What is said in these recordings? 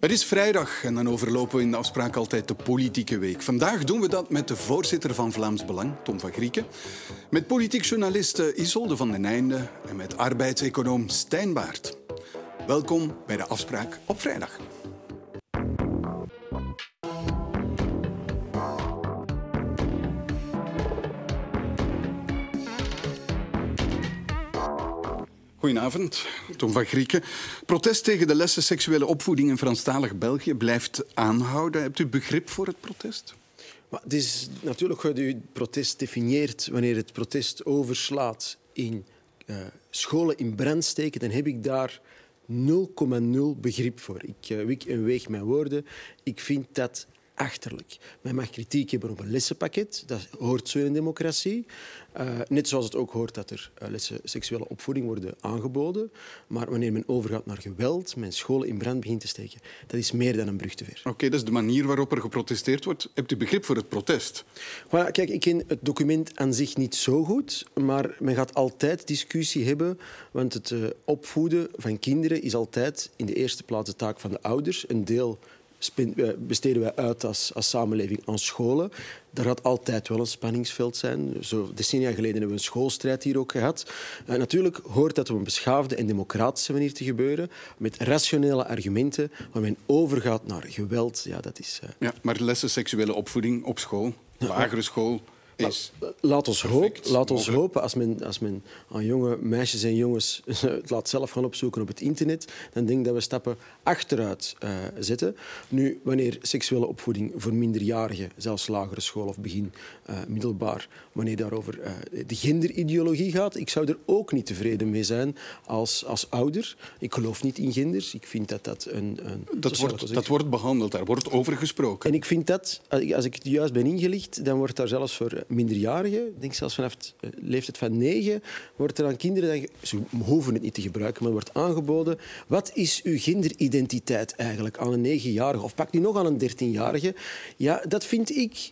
Het is vrijdag en dan overlopen we in de afspraak altijd de politieke week. Vandaag doen we dat met de voorzitter van Vlaams Belang, Tom van Grieken, met politiek journaliste Isolde van den Einde en met arbeidseconoom Stijn Baart. Welkom bij de afspraak op vrijdag. Goedenavond, Tom van Grieken. Protest tegen de lessen seksuele opvoeding in Franstalig België blijft aanhouden. Hebt u begrip voor het protest? Het is natuurlijk hoe u het protest definieert. Wanneer het protest overslaat in uh, scholen in brand steken, dan heb ik daar 0,0 begrip voor. Ik uh, wik en weeg mijn woorden. Ik vind dat achterlijk. Men mag kritiek hebben op een lessenpakket. Dat hoort zo in een democratie. Uh, net zoals het ook hoort dat er uh, lessen seksuele opvoeding worden aangeboden. Maar wanneer men overgaat naar geweld, men scholen in brand begint te steken, dat is meer dan een brug te ver. Oké, okay, dat is de manier waarop er geprotesteerd wordt. Hebt u begrip voor het protest? Voilà, kijk, ik ken het document aan zich niet zo goed, maar men gaat altijd discussie hebben, want het uh, opvoeden van kinderen is altijd in de eerste plaats de taak van de ouders. Een deel besteden wij uit als, als samenleving aan scholen. Daar gaat altijd wel een spanningsveld zijn. Zo decennia geleden hebben we een schoolstrijd hier ook gehad. Uh, natuurlijk hoort dat op een beschaafde en democratische manier te gebeuren, met rationele argumenten, waar men overgaat naar geweld. Ja, dat is, uh... ja, maar lessen seksuele opvoeding op school, lagere school is. Laat ons, hoop, laat ons hopen, als men, als men aan jonge meisjes en jongens het laat zelf gaan opzoeken op het internet, dan denk ik dat we stappen achteruit uh, zetten. Nu, wanneer seksuele opvoeding voor minderjarigen, zelfs lagere school of begin uh, middelbaar, wanneer daarover uh, de genderideologie gaat, ik zou er ook niet tevreden mee zijn als, als ouder. Ik geloof niet in genders. Ik vind dat dat een... een dat, wordt, dat wordt behandeld, daar wordt over gesproken. En ik vind dat, als ik het juist ben ingelicht, dan wordt daar zelfs voor minderjarigen, denk zelfs vanaf de eh, leeftijd van negen, wordt er aan kinderen, ze hoeven het niet te gebruiken, maar wordt aangeboden, wat is uw genderidentiteit eigenlijk aan een negenjarige? Of pak nu nog aan een dertienjarige. Ja, dat vind ik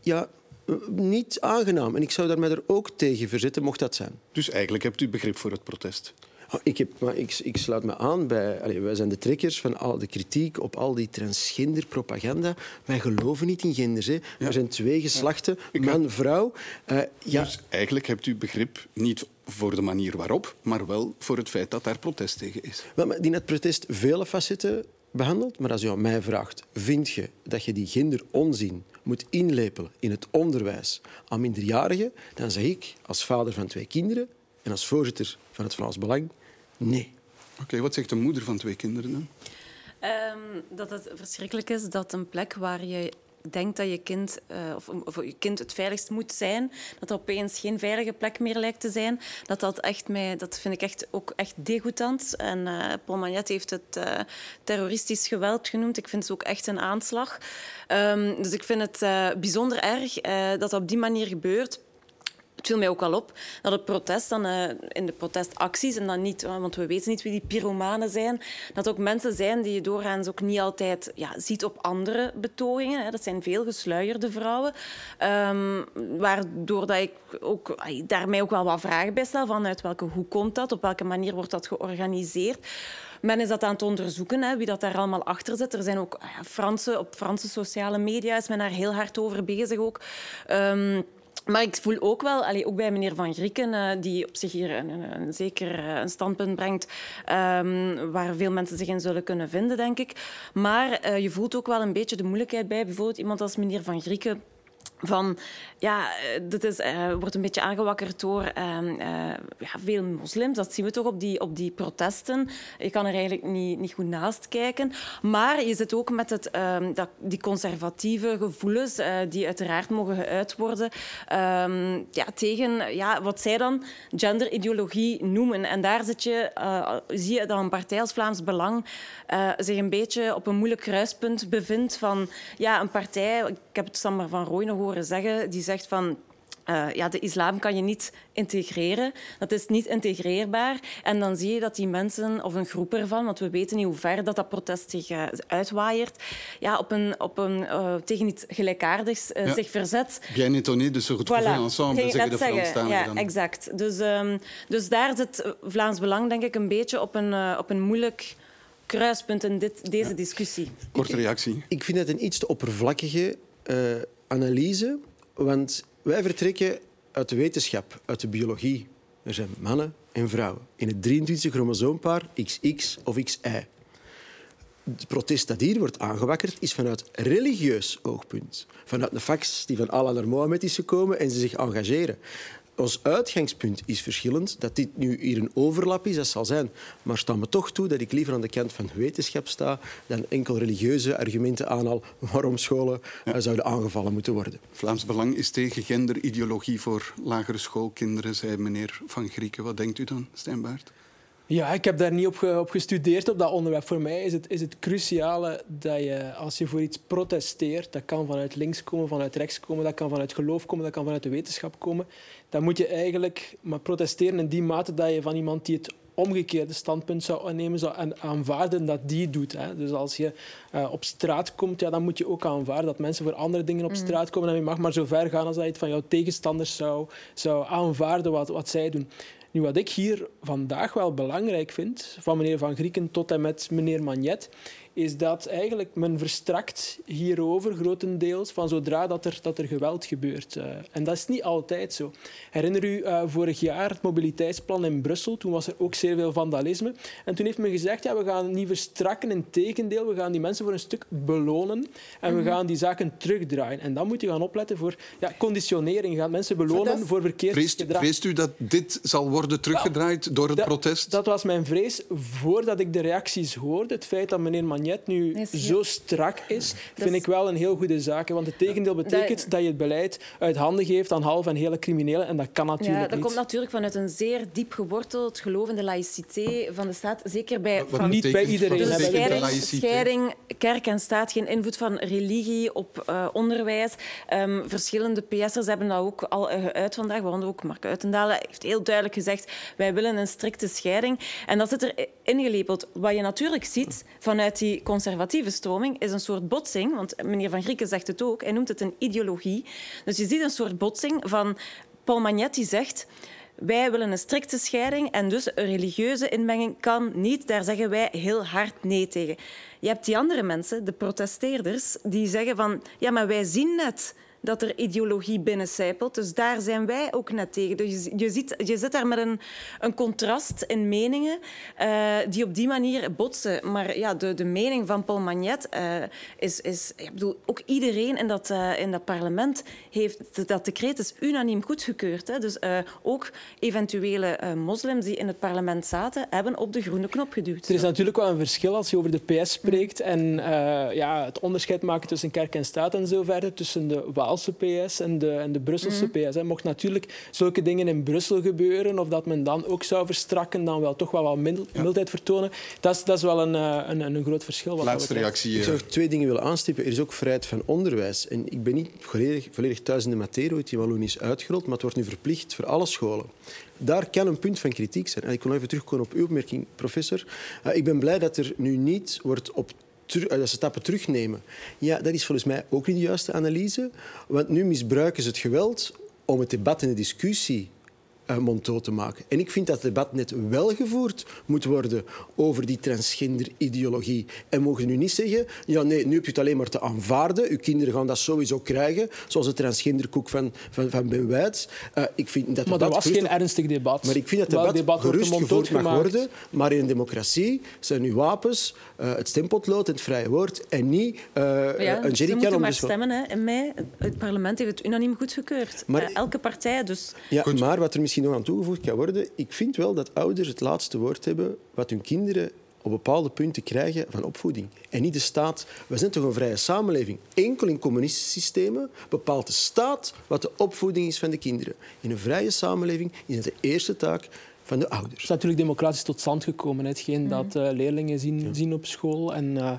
ja, eh, niet aangenaam. En ik zou daar mij er ook tegen verzetten, mocht dat zijn. Dus eigenlijk hebt u begrip voor het protest? Ik, heb, maar ik, ik, sluit me aan bij... Allez, wij zijn de trekkers van al de kritiek op al die transgender propaganda. Wij geloven niet in genders. Hè. Ja. Er zijn twee geslachten, ja. man, vrouw. Uh, ja. Dus eigenlijk hebt u begrip niet voor de manier waarop, maar wel voor het feit dat daar protest tegen is. Wel, maar die net protest vele facetten behandelt. Maar als je aan mij vraagt, vind je dat je die genderonzin moet inlepelen in het onderwijs aan minderjarigen, dan zeg ik als vader van twee kinderen en als voorzitter van het Vlaams Belang Nee. Oké, wat zegt de moeder van twee kinderen dan? Um, dat het verschrikkelijk is dat een plek waar je denkt dat je kind, uh, of, of, je kind het veiligst moet zijn, dat er opeens geen veilige plek meer lijkt te zijn, dat dat echt mij, dat vind ik echt ook echt degoutant. En uh, Paul Magnet heeft het uh, terroristisch geweld genoemd. Ik vind het ook echt een aanslag. Um, dus ik vind het bijzonder erg dat dat op die manier gebeurt het viel mij ook wel op dat het protest dan uh, in de protestacties en dan niet, want we weten niet wie die pyromanen zijn, dat ook mensen zijn die je doorgaans ook niet altijd ja, ziet op andere betogingen. Hè. Dat zijn veel gesluierde vrouwen, um, waardoor dat ik ook daar mij ook wel wat vragen bij stel van uit welke hoe komt dat, op welke manier wordt dat georganiseerd. Men is dat aan het onderzoeken, hè, wie dat daar allemaal achter zit. Er zijn ook ja, Franse, op Franse sociale media is men daar heel hard over bezig ook. Um, maar ik voel ook wel, allee, ook bij meneer Van Grieken, uh, die op zich hier een, een, zeker uh, een standpunt brengt um, waar veel mensen zich in zullen kunnen vinden, denk ik. Maar uh, je voelt ook wel een beetje de moeilijkheid bij bijvoorbeeld iemand als meneer Van Grieken van ja, dit is, uh, wordt een beetje aangewakkerd door uh, uh, ja, veel moslims. Dat zien we toch op die, op die protesten. Je kan er eigenlijk niet, niet goed naast kijken. Maar je zit ook met het, ehm, dat, die conservatieve gevoelens, eh, die uiteraard mogen geuit worden, ehm, ja, tegen ja, wat zij dan genderideologie noemen. En daar zit je, eh, zie je dat een partij als Vlaams Belang eh, zich een beetje op een moeilijk kruispunt bevindt van ja, een partij, ik heb het Samar van Rooyen horen zeggen, die zegt van uh, ja, de islam kan je niet integreren. Dat is niet integreerbaar. En dan zie je dat die mensen, of een groep ervan, want we weten niet hoe ver dat, dat protest zich uh, uitwaaiert, ja, op een, op een, uh, tegen iets gelijkaardigs ja. zich verzet. Bien étonné de se retrouver voilà. ensemble, Hey, zeggen de Franstaligen ja, dan. exact. Dus, um, dus daar zit Vlaams Belang denk ik een beetje op een, op een moeilijk kruispunt in dit, deze discussie. Korte reactie. Ik vind het een iets te oppervlakkige uh, analyse, want wij vertrekken uit de wetenschap, uit de biologie. Er zijn mannen en vrouwen in het 23 chromosoompaar XX of XY. Het protest dat hier wordt aangewakkerd is vanuit religieus oogpunt. Vanuit de fax die van Allah naar Mohammed is gekomen en ze zich engageren. Ons uitgangspunt is verschillend. Dat dit nu hier een overlap is, dat zal zijn. Maar sta me toch toe dat ik liever aan de kant van wetenschap sta dan enkel religieuze argumenten aanhaal waarom scholen ja. Eh, zouden aangevallen moeten worden. Vlaams Belang is tegen genderideologie voor lagere schoolkinderen, zei meneer Van Grieken. Wat denkt u dan, Stijnbaard? Ja, ik heb daar niet op, op, gestudeerd op dat onderwerp. Voor mij is het, is het cruciale dat je, als je voor iets protesteert, dat kan vanuit links komen, vanuit rechts komen, dat kan vanuit geloof komen, dat kan vanuit de wetenschap komen, dan moet je eigenlijk maar protesteren in die mate dat je van iemand die het omgekeerde standpunt zou nemen zou aanvaarden dat die doet. Hè. Dus als je uh, op straat komt, ja, dan moet je ook aanvaarden dat mensen voor andere dingen op mm. straat komen. En je mag maar zo ver gaan als dat je het van jouw tegenstanders zou, zou aanvaarden wat, wat zij doen. Nu, wat ik hier vandaag wel belangrijk vind, van meneer Van Grieken tot en met meneer Magnet, is dat eigenlijk men verstrakt hierover grotendeels van zodra dat er, dat er geweld gebeurt. Uh, en dat is niet altijd zo. Herinner u uh, vorig jaar het mobiliteitsplan in Brussel? Toen was er ook zeer veel vandalisme. En toen heeft men gezegd, ja, we gaan niet verstrakken, in tegendeel, we gaan die mensen voor een stuk belonen en we mhm. gaan die zaken terugdraaien. En dan moet je gaan opletten voor ja, conditionering. Je gaat mensen belonen voor verkeersgedrag. Vreest, u dat dit zal worden teruggedraaid door het dat, protest? Dat was mijn vrees voordat ik de reacties hoorde. Het feit dat meneer Magnet nu zo strak is, vind ik wel een heel goede zaak. Want het tegendeel betekent dat, je het beleid uit handen geeft aan half en hele criminelen. En dat kan natuurlijk ja, dat komt natuurlijk vanuit een zeer diep geworteld geloof in de laïcité van de staat. Zeker bij... Van, niet bij iedereen. Dus scheiding, scheiding, kerk en staat, geen invloed van religie op uh, onderwijs. Um, verschillende PS'ers hebben dat ook al geuit vandaag, waaronder ook Mark Uitendalen heeft heel duidelijk gezegd wij willen een strikte scheiding. En dat zit er ingelepeld. Wat je natuurlijk ziet vanuit die conservatieve stroming is een soort botsing. Want meneer Van Grieken zegt het ook. Hij noemt het een ideologie. Dus je ziet een soort botsing van Paul Magnetti zegt... Wij willen een strikte scheiding en dus een religieuze inmenging kan niet. Daar zeggen wij heel hard nee tegen. Je hebt die andere mensen, de protesteerders, die zeggen van ja, maar wij zien net dat er ideologie binnencijpelt. Dus daar zijn wij ook net tegen. Dus je, je zit daar met een, een contrast in meningen uh, die op die manier botsen. Maar ja, de, de mening van Paul Magnet uh, is... is ik bedoel, ook iedereen in dat, uh, in dat parlement heeft... Dat decreet is unaniem goedgekeurd. Hè. Dus ook eventuele moslims die in het parlement zaten, hebben op de groene knop geduwd. Er is natuurlijk wel een verschil als je over de PS spreekt en ja, het onderscheid maken tussen kerk en staat en zo verder, tussen de Waalse PS en de, en de Brusselse mm. PS. Hè. Mocht natuurlijk zulke dingen in Brussel gebeuren, of dat men dan ook zou verstrakken, dan wel toch wel wat mildheid vertonen. Dat is, dat is wel een, eh, een, een groot verschil. Wat Laatste reactie. Ik zou twee dingen willen aanstippen. Er is ook vrijheid van onderwijs. En ik ben niet volledig, volledig thuis in de materie, hoe die Walloon is uitgerold, maar het wordt nu verplicht voor alle scholen. Daar kan een punt van kritiek zijn. En ik wil even terugkomen op uw opmerking, professor. Uh, ik ben blij dat er nu niet wordt op eh, dat ze stappen terugnemen. Ja, dat is volgens mij ook niet de juiste analyse. Want nu misbruiken ze het geweld om het debat en de discussie uh, te maken. En ik vind dat het debat net wel gevoerd moet worden over die transgender-ideologie. En mogen nu niet zeggen, ja nee, nu heb je het alleen maar te aanvaarden. Uw kinderen gaan dat sowieso krijgen, zoals de transgenderkoek van, van, van Ben Wijts. Uh, ik vind dat maar dat was geen ernstig debat. Maar ik vind dat het debat, gerust gevoerd mag worden. Maar in een democratie zijn nu wapens, uh, het stempotlood, het vrije woord en niet uh, ja, een jerrycan. Ze moeten maar stemmen hè, in mei. Het parlement heeft het unaniem goedgekeurd. Maar, elke partij dus. Ja, maar wat er misschien nog aan toegevoegd kan worden. Ik vind wel dat ouders het laatste woord hebben wat hun kinderen op bepaalde punten krijgen van opvoeding. En niet de staat. We zijn toch een vrije samenleving. Enkel in communistische systemen bepaalt de staat wat de opvoeding is van de kinderen. In een vrije samenleving is het de eerste taak van de ouders. Het is natuurlijk democratisch tot stand gekomen. Hetgeen mm dat uh, leerlingen zien, zien op school. En, uh,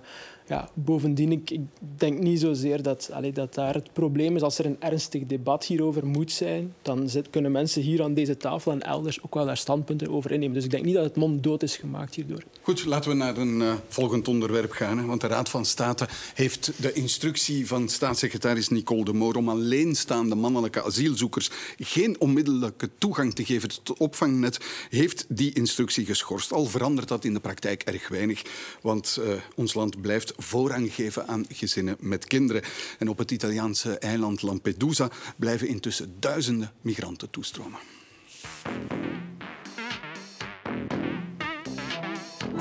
ja, bovendien, ik, ik, denk niet zozeer dat, allee, dat daar het probleem is. Als er een ernstig debat hierover moet zijn, dan zit, kunnen mensen hier aan deze tafel en elders ook wel daar standpunten over innemen. Dus ik denk niet dat het mond dood is gemaakt hierdoor. Goed, laten we naar een uh, volgend onderwerp gaan. Hè, want de Raad van State heeft de instructie van staatssecretaris Nicole de Moor om alleenstaande mannelijke asielzoekers geen onmiddellijke toegang te geven tot opvangnet, heeft die instructie geschorst. Al verandert dat in de praktijk erg weinig, want uh, ons land blijft voorrang geven aan gezinnen met kinderen. En op het Italiaanse eiland Lampedusa blijven intussen duizenden migranten toestromen.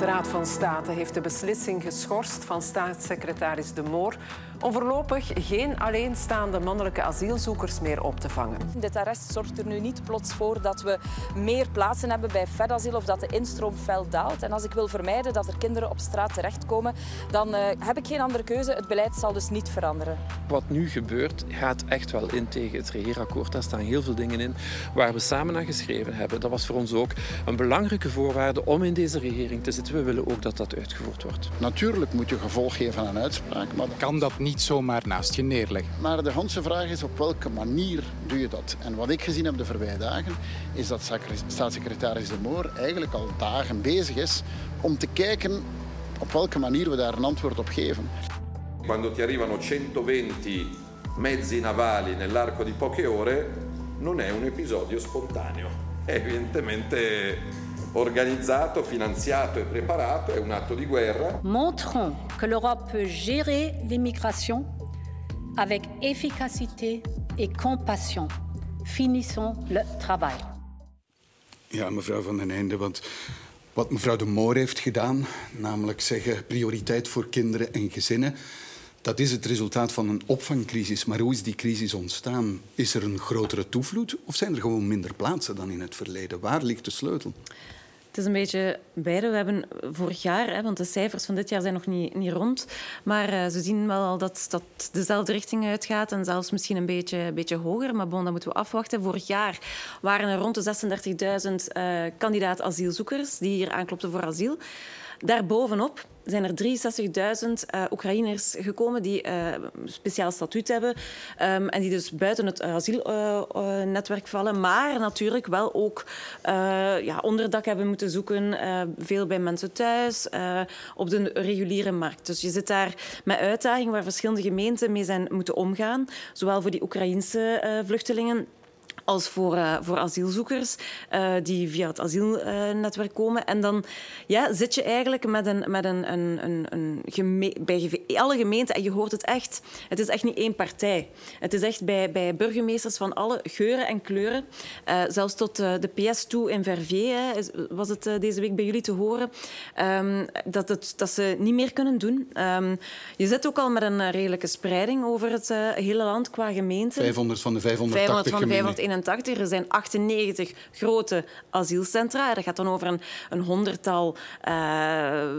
De Raad van State heeft de beslissing geschorst van staatssecretaris De Moor om voorlopig geen alleenstaande mannelijke asielzoekers meer op te vangen. Dit arrest zorgt er nu niet plots voor dat we meer plaatsen hebben bij FedAsiel of dat de instroom fel daalt. En als ik wil vermijden dat er kinderen op straat terechtkomen, dan uh, heb ik geen andere keuze. Het beleid zal dus niet veranderen. Wat nu gebeurt, gaat echt wel in tegen het regeerakkoord. Daar staan heel veel dingen in waar we samen aan geschreven hebben. Dat was voor ons ook een belangrijke voorwaarde om in deze regering te zitten. We willen ook dat dat uitgevoerd wordt. Natuurlijk moet je gevolg geven aan een uitspraak, maar kan dat niet niet zomaar naast je neerleggen. Maar de Honse vraag is op welke manier doe je dat? En wat ik gezien heb de voorbije dagen, is dat staatssecretaris De Moor eigenlijk al dagen bezig is om te kijken op welke manier we daar een antwoord op geven. Quando ti arrivano 120 mezzi navali nell'arco di poche ore, non è un episodio spontaneo. È evidentemente organizzato, finanziato e preparato, è un atto di guerra. Montrons que l'Europe peut gérer l'immigration avec efficacité et compassion. Finissons le travail. Ja, mevrouw Van den Einde, want wat mevrouw de Moor heeft gedaan, namelijk zeggen prioriteit voor kinderen en gezinnen, dat is het resultaat van een opvangcrisis. Maar hoe is die crisis ontstaan? Is er een grotere toevloed of zijn er gewoon minder plaatsen dan in het verleden? Waar ligt de sleutel? Het is een beetje beide. We hebben vorig jaar, hè, want de cijfers van dit jaar zijn nog niet, niet rond, maar uh, ze zien wel al dat dat dezelfde richting uitgaat en zelfs misschien een beetje, een beetje hoger. Maar bon, dat moeten we afwachten. Vorig jaar waren er rond de 36.000 uh, kandidaat asielzoekers die hier aanklopten voor asiel. Daarbovenop zijn er 63.000 uh, Oekraïners gekomen die uh, speciaal statuut hebben um, en die dus buiten het asielnetwerk uh, vallen, maar natuurlijk wel ook ja, onderdak hebben moeten zoeken, veel bij mensen thuis, op de reguliere markt. Dus je zit daar met uitdagingen waar verschillende gemeenten mee zijn moeten omgaan, zowel voor die Oekraïnse vluchtelingen als voor, uh, voor asielzoekers uh, die via het asielnetwerk komen. En dan ja, zit je eigenlijk met een, met een, een, een, een geme bij alle gemeenten, en je hoort het echt, het is echt niet één partij. Het is echt bij, bij burgemeesters van alle geuren en kleuren, uh, zelfs tot de PS toe in Verviers, hè, was het deze week bij jullie te horen, um, dat, het, dat ze niet meer kunnen doen. Um, je zit ook al met een redelijke spreiding over het hele land qua gemeenten. 500 van de 580 500 van de 581 er zijn 98 grote asielcentra. Dat gaat dan over een, een honderdtal uh,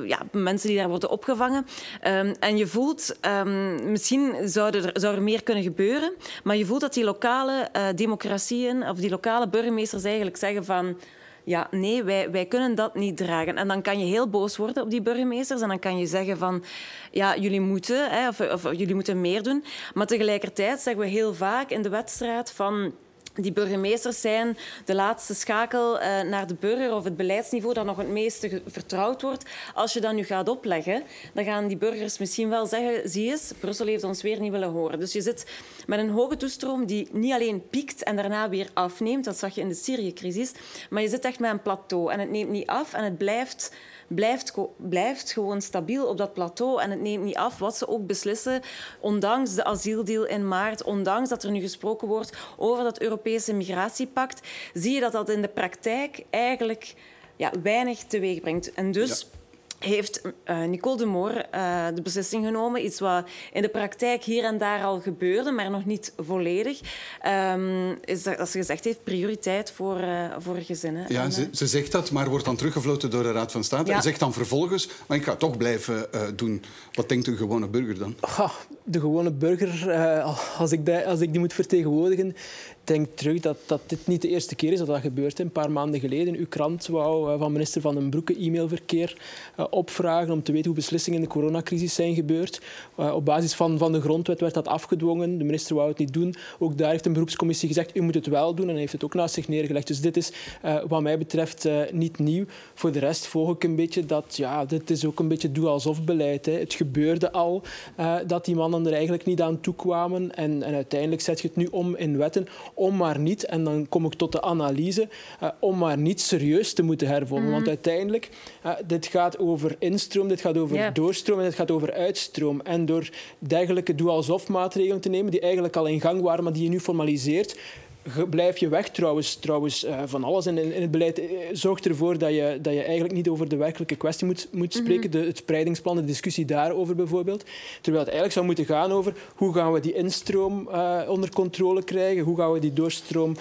ja, mensen die daar worden opgevangen. Um, en je voelt, um, misschien zou er, zou er meer kunnen gebeuren, maar je voelt dat die lokale uh, democratieën of die lokale burgemeesters eigenlijk zeggen van ja, nee, wij, wij kunnen dat niet dragen. En dan kan je heel boos worden op die burgemeesters en dan kan je zeggen van, ja, jullie moeten, hè, of, of jullie moeten meer doen. Maar tegelijkertijd zeggen we heel vaak in de wedstrijd van die burgemeesters zijn de laatste schakel uh, naar de burger of het beleidsniveau dat nog het meeste vertrouwd wordt. Als je dat nu gaat opleggen, dan gaan die burgers misschien wel zeggen, zie eens, Brussel heeft ons weer niet willen horen. Dus je zit met een hoge toestroom die niet alleen piekt en daarna weer afneemt, dat zag je in de Syrië-crisis, maar je zit echt met een plateau en het neemt niet af en het blijft blijft, blijft gewoon stabiel op dat plateau en het neemt niet af wat ze ook beslissen, ondanks de asieldeal in maart, ondanks dat er nu gesproken wordt over dat Europese migratiepact, zie je dat dat in de praktijk eigenlijk ja, weinig teweeg brengt. En dus... heeft uh, Nicole de Moor uh, de beslissing genomen. Iets wat in de praktijk hier en daar al gebeurde, maar nog niet volledig. Um, is dat, ze gezegd heeft, prioriteit voor, uh, voor gezinnen. Ja, en, ze, ze, zegt dat, maar wordt dan teruggefloten door de Raad van State. Ja. En zegt dan vervolgens, maar ik ga toch blijven doen. Wat denkt een gewone burger dan? Oh, de gewone burger, als ik, die, als ik die moet vertegenwoordigen, denk terug dat, dat dit niet de eerste keer is dat dat gebeurt. Een paar maanden geleden, uw krant wou van minister Van den Broeke e-mailverkeer opvragen om te weten hoe beslissingen in de coronacrisis zijn gebeurd. op basis van, van de grondwet werd dat afgedwongen. De minister wou het niet doen. Ook daar heeft een beroepscommissie gezegd, u moet het wel doen. En hij heeft het ook naast zich neergelegd. Dus dit is wat mij betreft niet nieuw. Voor de rest volg ik een beetje dat ja, dit is ook een beetje doe-alsof-beleid. Het gebeurde al dat die mannen er eigenlijk niet aan toekwamen. En, en uiteindelijk zet je het nu om in wetten om maar niet, en dan kom ik tot de analyse, uh, om maar niet serieus te moeten hervormen. Mm. Want uiteindelijk, uh, dit gaat over instroom, dit gaat over yeah. doorstroom en dit gaat over uitstroom. En door dergelijke doe-alsof-maatregelen te nemen, die eigenlijk al in gang waren, maar die je nu formaliseert, blijf je weg trouwens, trouwens uh, van alles. En in, in het beleid uh, zorgt ervoor dat je, dat je eigenlijk niet over de werkelijke kwestie moet, moet mhm. spreken. de, het spreidingsplan, de discussie daarover bijvoorbeeld. Terwijl het eigenlijk zou moeten gaan over hoe gaan we die instroom uh, onder controle krijgen, hoe gaan we die doorstroom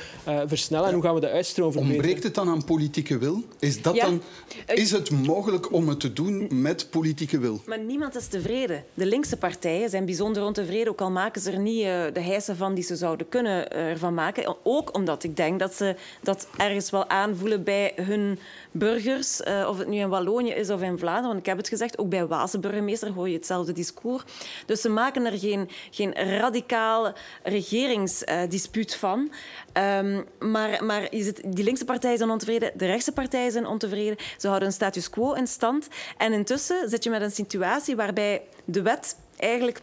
versnellen en hoe gaan we de uitstroom verbeteren. Ontbreekt het dan aan politieke wil? Is, dat ja. dan, is het mogelijk om het te doen met politieke wil? Maar niemand is tevreden. De linkse partijen zijn bijzonder ontevreden, ook al maken ze er niet de hijsen van die ze zouden kunnen ervan maken ook omdat ik denk dat ze dat ergens wel aanvoelen bij hun burgers, uh, of het nu in Wallonië is of in Vlaanderen. Want ik heb het gezegd, ook bij Waalse burgemeester hoor je hetzelfde discours. Dus ze maken er geen, geen radicaal regeringsdispuut van. Um, maar maar is het, die linkse partijen zijn ontevreden, de rechtse partijen zijn ontevreden. Ze houden een status quo in stand. En intussen zit je met een situatie waarbij de wet eigenlijk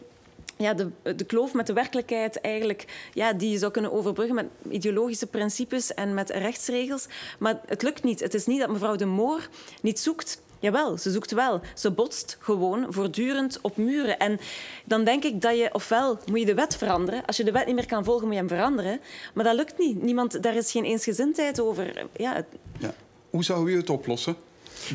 ja, de, de kloof met de werkelijkheid eigenlijk, ja, die je zou kunnen overbruggen met ideologische principes en met rechtsregels. Maar het lukt niet. Het is niet dat mevrouw de Moor niet zoekt. Jawel, ze zoekt wel. Ze botst gewoon voortdurend op muren. En dan denk ik dat je, ofwel moet je de wet veranderen. Als je de wet niet meer kan volgen, moet je hem veranderen. Maar dat lukt niet. Niemand, daar is geen eensgezindheid over. Ja. Ja. Hoe zou u het oplossen?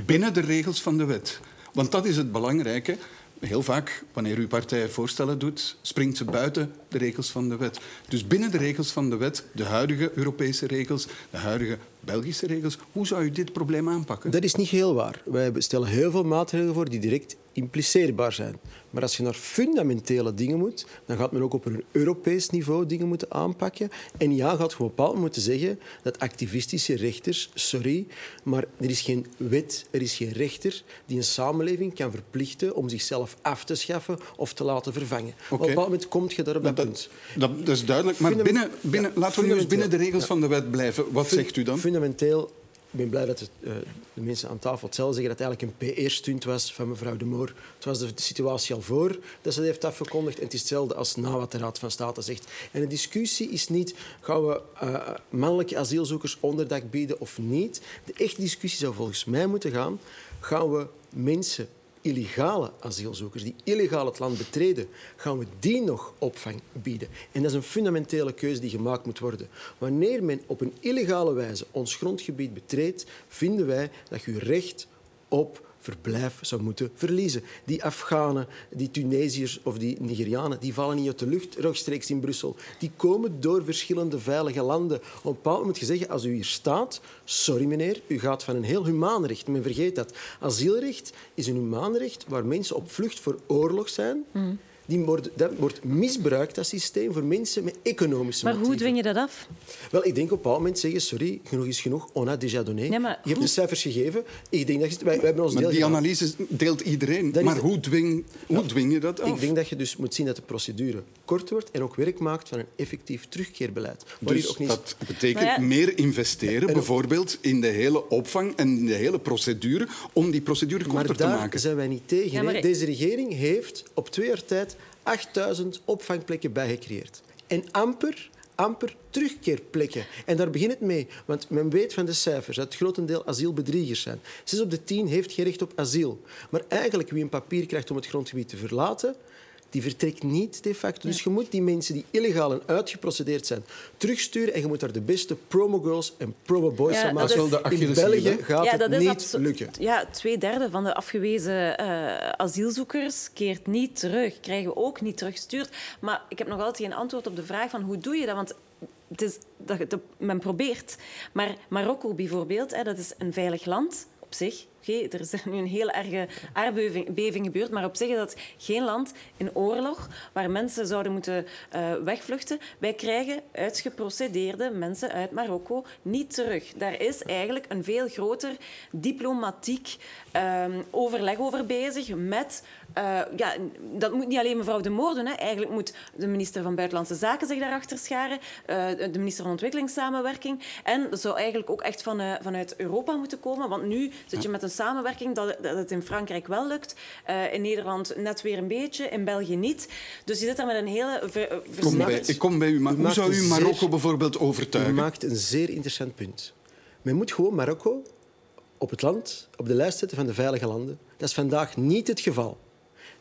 Binnen de regels van de wet. Want dat is het belangrijke heel vaak, wanneer uw partij voorstellen doet, springt ze buiten de regels van de wet. Dus binnen de regels van de wet, de huidige Europese regels, de huidige Belgische regels, hoe zou u dit probleem aanpakken? Dat is niet heel waar. Wij stellen heel veel maatregelen voor die direct impliceerbaar zijn. Maar als je naar fundamentele dingen moet, dan gaat men ook op een Europees niveau dingen moeten aanpakken. En ja, gaat gewoon bepaald moeten zeggen dat activistische rechters, sorry, maar er is geen wet, er is geen rechter die een samenleving kan verplichten om zichzelf af te schaffen of te laten vervangen. Okay. Op een bepaald moment kom je daar op dat, dat punt. Dat, dat, is duidelijk, maar binnen, binnen, ja, laten we nu eens binnen de regels ja. van de wet blijven. Wat zegt u dan? Fundamenteel ik ben blij dat het, uh, de mensen aan tafel hetzelfde zeggen dat het eigenlijk een PR-stunt was van mevrouw De Moor. Het was de, situatie al voor dat ze dat heeft afgekondigd en het is hetzelfde als na wat de Raad van State zegt. En de discussie is niet, gaan we uh, mannelijke asielzoekers onderdak bieden of niet? De echte discussie zou volgens mij moeten gaan, gaan we mensen illegale asielzoekers die illegaal het land betreden, gaan we die nog opvang bieden? En dat is een fundamentele keuze die gemaakt moet worden. Wanneer men op een illegale wijze ons grondgebied betreedt, vinden wij dat je recht op verblijf zou moeten verliezen. Die Afghanen, die Tunesiërs of die Nigerianen, die vallen niet uit de lucht rechtstreeks in Brussel. Die komen door verschillende veilige landen. Op een bepaald moment je zeggen, als u hier staat, sorry meneer, u gaat van een heel humaan recht. Men vergeet dat. Asielrecht is een humaan recht waar mensen op vlucht voor oorlog zijn. Mm die wordt, dat wordt misbruikt, dat systeem, voor mensen met economische Maar motieven. hoe dwing je dat af? Wel, ik denk op een bepaald moment zeggen, sorry, genoeg is genoeg, on a déjà donné. Nee, je hebt de cijfers gegeven. Ik denk dat je, wij, wij hebben ons maar die analyse deelt iedereen. maar hoe, dwing, hoe dwing je dat af? Ik denk dat je dus moet zien dat de procedure kort wordt en ook werk maakt van een effectief terugkeerbeleid. Dus ook niet... dat betekent ja. meer investeren, bijvoorbeeld in de hele opvang en de hele procedure, om die procedure korter te maken. Maar daar zijn wij niet tegen. Ja, maar... Deze regering heeft op twee jaar tijd 8000 opvangplekken bijgecreëerd. En amper, amper terugkeerplekken. En daar begint het mee. Want men weet van de cijfers dat het grotendeel asielbedriegers zijn. Zes op de tien heeft geen recht op asiel. Maar eigenlijk wie een papier krijgt om het grondgebied te verlaten, die vertrekt niet de facto. Dus je moet die mensen die illegaal en uitgeprocedeerd zijn terugsturen en je moet daar de beste promo-girls en promo-boys ja, van maken. In België gaat ja, het niet lukken. Ja, twee derde van de afgewezen uh, asielzoekers keert niet terug, krijgen we ook niet teruggestuurd. Maar ik heb nog altijd geen antwoord op de vraag van hoe doe je dat? Want het is, dat, dat, men probeert. Maar Marokko bijvoorbeeld, hè, dat is een veilig land op zich Oké, er is nu een heel erge aardbeving gebeurd, maar op zich is dat geen land in oorlog waar mensen zouden moeten uh, wegvluchten. Wij krijgen uitgeprocedeerde mensen uit Marokko niet terug. Daar is eigenlijk een veel groter diplomatiek um, overleg over bezig met uh, ja, dat moet niet alleen mevrouw De Moor doen. Hè. Eigenlijk moet de minister van Buitenlandse Zaken zich daarachter scharen, uh, de minister van Ontwikkelingssamenwerking. En dat zou eigenlijk ook echt van, uh, vanuit Europa moeten komen. Want nu zit je met een samenwerking dat, dat het in Frankrijk wel lukt, in Nederland net weer een beetje, in België niet. Dus je zit daar met een hele ver, kom bij, Ik kom bij u, maar hoe zou u Marokko zeer, bijvoorbeeld overtuigen? U maakt een zeer interessant punt. Men moet gewoon Marokko op het land op de lijst zetten van de veilige landen. Dat is vandaag niet het geval.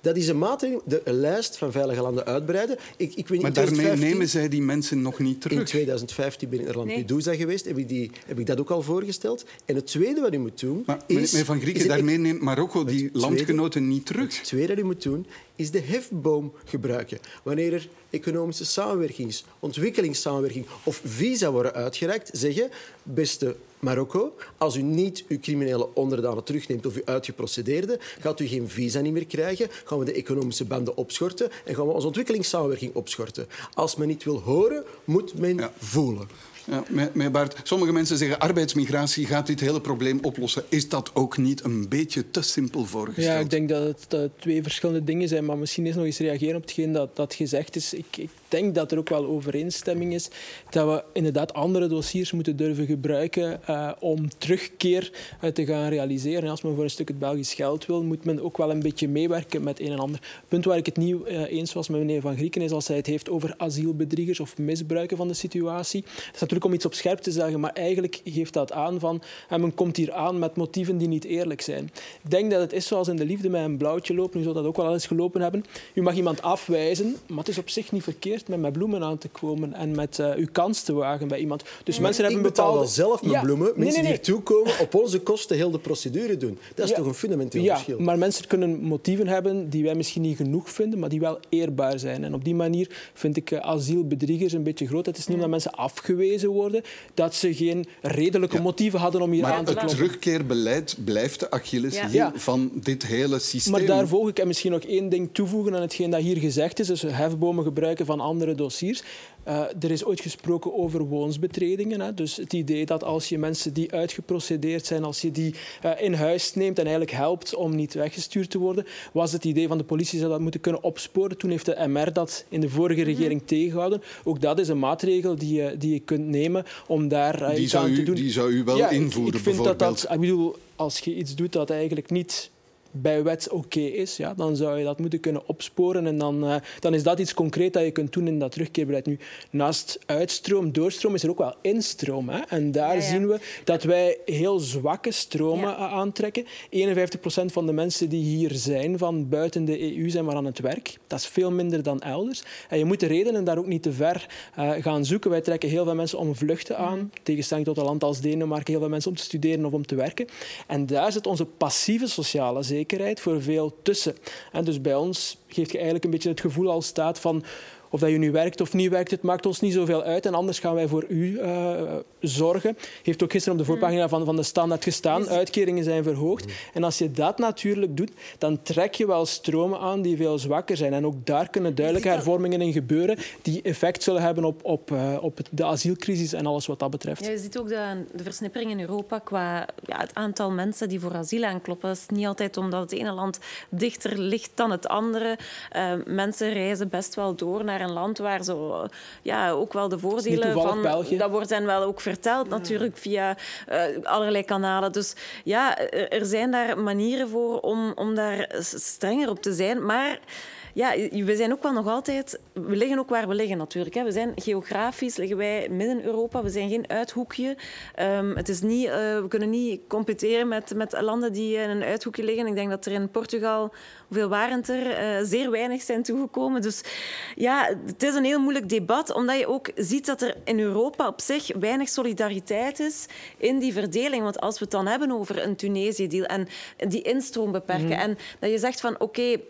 Dat is een maatregel, de lijst van veilige landen uitbreiden. Ik, ik weet maar daarmee nemen zij die mensen nog niet terug? In 2015 ben ik naar Lampedusa nee. geweest. Heb ik, die, heb ik dat ook al voorgesteld. En het tweede wat u moet doen... Maar is, meneer Van Grieken, daarmee neemt Marokko die landgenoten niet terug. Het tweede dat u moet doen, is de hefboom gebruiken. Wanneer er economische samenwerking ontwikkelingssamenwerking of visa worden uitgereikt, zeggen, beste Marokko, als u niet uw criminele onderdanen terugneemt of uw uitgeprocedeerde, gaat u geen visa niet meer krijgen, gaan we de economische banden opschorten en gaan we onze ontwikkelingssamenwerking opschorten. Als men niet wil horen, moet men voelen. Ja, meneer Baart, sommige mensen zeggen arbeidsmigratie gaat dit hele probleem oplossen. Is dat ook niet een beetje te simpel voorgesteld? Ja, ik denk dat het twee verschillende dingen zijn. Maar misschien eens nog eens reageren op hetgeen dat, dat gezegd is. Ik, ik denk dat er ook wel overeenstemming is dat we inderdaad andere dossiers moeten durven gebruiken uh, om terugkeer uh, te gaan realiseren. Als men voor een stuk het Belgisch geld wil, moet men ook wel een beetje meewerken met een en ander. Het punt waar ik het niet uh, eens was met meneer Van Grieken is als hij het heeft over asielbedriegers of misbruiken van de situatie. Is natuurlijk om iets op scherp te zeggen, maar eigenlijk geeft dat aan van en men komt hier aan met motieven die niet eerlijk zijn. Ik denk dat het is zoals in de liefde met een blauwtje lopen. Nu zou dat ook wel eens gelopen hebben. U mag iemand afwijzen, maar het is op zich niet verkeerd met met bloemen aan te komen en met uh, uw kans te wagen bij iemand. Dus maar mensen hebben bepaalde... wel zelf met bloemen. Mensen nee, nee, die hier komen, op onze kosten heel de procedure doen. Dat is ja. toch een fundamenteel ja, verschil. maar mensen kunnen motieven hebben die wij misschien niet genoeg vinden, maar die wel eerbaar zijn. En op die manier vind ik uh, asielbedriegers een beetje groot. Het is niet omdat mensen afgewezen worden, dat ze geen redelijke ja. motieven hadden om hier maar aan te kloppen. het terugkeerbeleid blijft de Achilleshiel van dit hele systeem. Maar daar volg ik en misschien nog één ding toevoegen aan hetgeen dat hier gezegd is. Dus hefbomen gebruiken van andere dossiers. Uh, er is ooit gesproken over woonsbetredingen. Hè. Dus het idee dat als je mensen die uitgeprocedeerd zijn, als je die uh, in huis neemt en eigenlijk helpt om niet weggestuurd te worden, was het idee van de politie zou dat moeten kunnen opsporen. Toen heeft de MR dat in de vorige regering mm. tegengehouden. Ook dat is een maatregel die je, die je kunt nemen om daar uh, iets aan u, te doen. Die zou u wel ja, invoeren, ik, ik vind dat dat, ik bedoel, als je iets doet dat eigenlijk niet bij wet oké is, ja, dan zou je dat moeten kunnen opsporen. En dan, uh, dan is dat iets concreet dat je kunt doen in dat terugkeerbeleid. Nu, naast uitstroom, doorstroom is er ook wel instroom. Hè? En daar ja, ja. zien we dat wij heel zwakke stromen ja. aantrekken. 51% van de mensen die hier zijn van buiten de EU zijn maar aan het werk. Dat is veel minder dan elders. En je moet de redenen daar ook niet te ver uh, gaan zoeken. Wij trekken heel veel mensen om vluchten aan. Mm. Tegenstelling tot een land als Denemarken, heel veel mensen om te studeren of om te werken. En daar zit onze passieve sociale zekerheid voor veel tussen. En dus bij ons geeft je eigenlijk een beetje het gevoel al staat van of dat je nu werkt of niet werkt, het maakt ons niet zoveel uit. En anders gaan wij voor u uh, zorgen. Heeft ook gisteren op de voorpagina van, van de standaard gestaan. Uitkeringen zijn verhoogd. En als je dat natuurlijk doet, dan trek je wel stromen aan die veel zwakker zijn. En ook daar kunnen duidelijke hervormingen in gebeuren die effect zullen hebben op, op, uh, op de asielcrisis en alles wat dat betreft. Ja, je ziet ook de, de versnippering in Europa qua ja, het aantal mensen die voor asiel aankloppen. Dat is niet altijd omdat het ene land dichter ligt dan het andere. Uh, mensen reizen best wel door naar een land waar zo, ja, ook wel de voordelen van... België. Dat wordt hen wel ook verteld natuurlijk via uh, allerlei kanalen. Dus ja, er zijn daar manieren voor om, om daar strenger op te zijn. Maar ja, we zijn ook wel nog altijd... We liggen ook waar we liggen natuurlijk. Hè. We zijn geografisch, liggen wij midden Europa. We zijn geen uithoekje. Um, het is niet, uh, we kunnen niet competeren met, met landen die in een uithoekje liggen. Ik denk dat er in Portugal, hoeveel waren het er? Uh, zeer weinig zijn toegekomen. Dus ja, het is een heel moeilijk debat, omdat je ook ziet dat er in Europa op zich weinig solidariteit is in die verdeling. Want als we het dan hebben over een Tunesië-deal en die instroom beperken mm. en dat je zegt van oké, okay,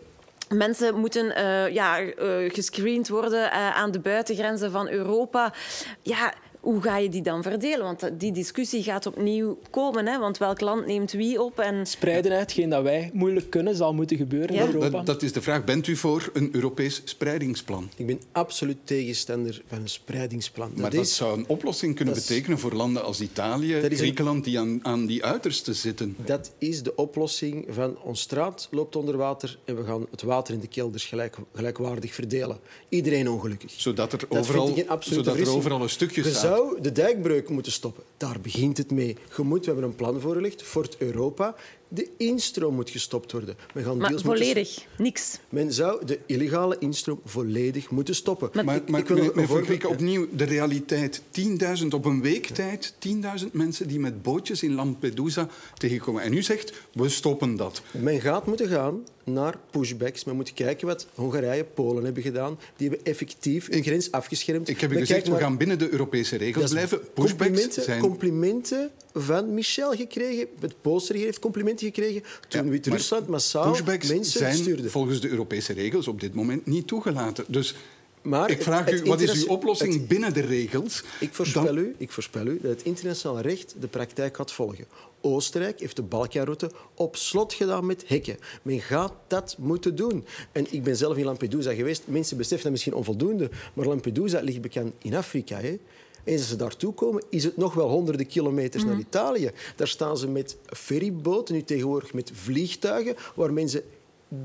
Mensen moeten uh, ja, uh, gescreend worden uh, aan de buitengrenzen van Europa. Ja, hoe ga je die dan verdelen? Want die discussie gaat opnieuw komen. Hè? Want welk land neemt wie op? En... Spreiden, hetgeen dat wij moeilijk kunnen, zal moeten gebeuren Ja. in Europa. Dat, dat is de vraag. Bent u voor een Europees spreidingsplan? Ik ben absoluut tegenstander van een speidingsplan. Maar dat is, zou een oplossing kunnen dat is- betekenen voor landen als Italië, Dat is een- Griekenland, die aan, aan die uitersten zitten. dat is de oplossing van ons straat loopt onder water en we gaan het water in de kelders gelijk, gelijkwaardig verdelen. Iedereen ongelukkig. Zodat er overal, zodat er overal een stukje Je staat. Zou de dijkbreuk moeten stoppen. Daar begint het mee. Je we hebben een plan voorgelegd, Fort Europa. De instroom moet gestopt worden. Men gaan Maar deels moeten- volledig, niks. Men zou de illegale instroom volledig moeten stoppen. Maar- Maar, Ik- maar ik wil een opnieuw de realiteit. 10.000 op een week tijd, 10.000 mensen die met bootjes in Lampedusa tegenkomen. En u zegt, we stoppen dat. Men gaat moeten gaan naar pushbacks. Men moet kijken wat Hongarije, Polen hebben gedaan. Die hebben effectief hun grens afgeschermd. Ik heb u gezegd, we gaan binnen de Europese regels blijven. Pushbacks complimenten, zijn... complimenten van Michel gekregen. Het regering heeft complimenten gekregen toen Ja, Wit-Rusland massaal pushbacks mensen zijn stuurde. volgens de Europese regels op dit moment niet toegelaten. Dus Maar ik vraag het u, wat is uw oplossing het- binnen de regels? Ik voorspel, Dan- u, ik voorspel u dat het internationaal recht de praktijk gaat volgen. Oostenrijk heeft de Balkanroute op slot gedaan met hekken. Men gaat dat moeten doen. En ik ben zelf in Lampedusa geweest. Mensen beseffen dat misschien onvoldoende, maar Lampedusa ligt bekend in Afrika. Hè. Eens als ze daartoe komen, is het nog wel honderden kilometers naar Italië. Daar staan ze met ferryboten, nu tegenwoordig met vliegtuigen, waar mensen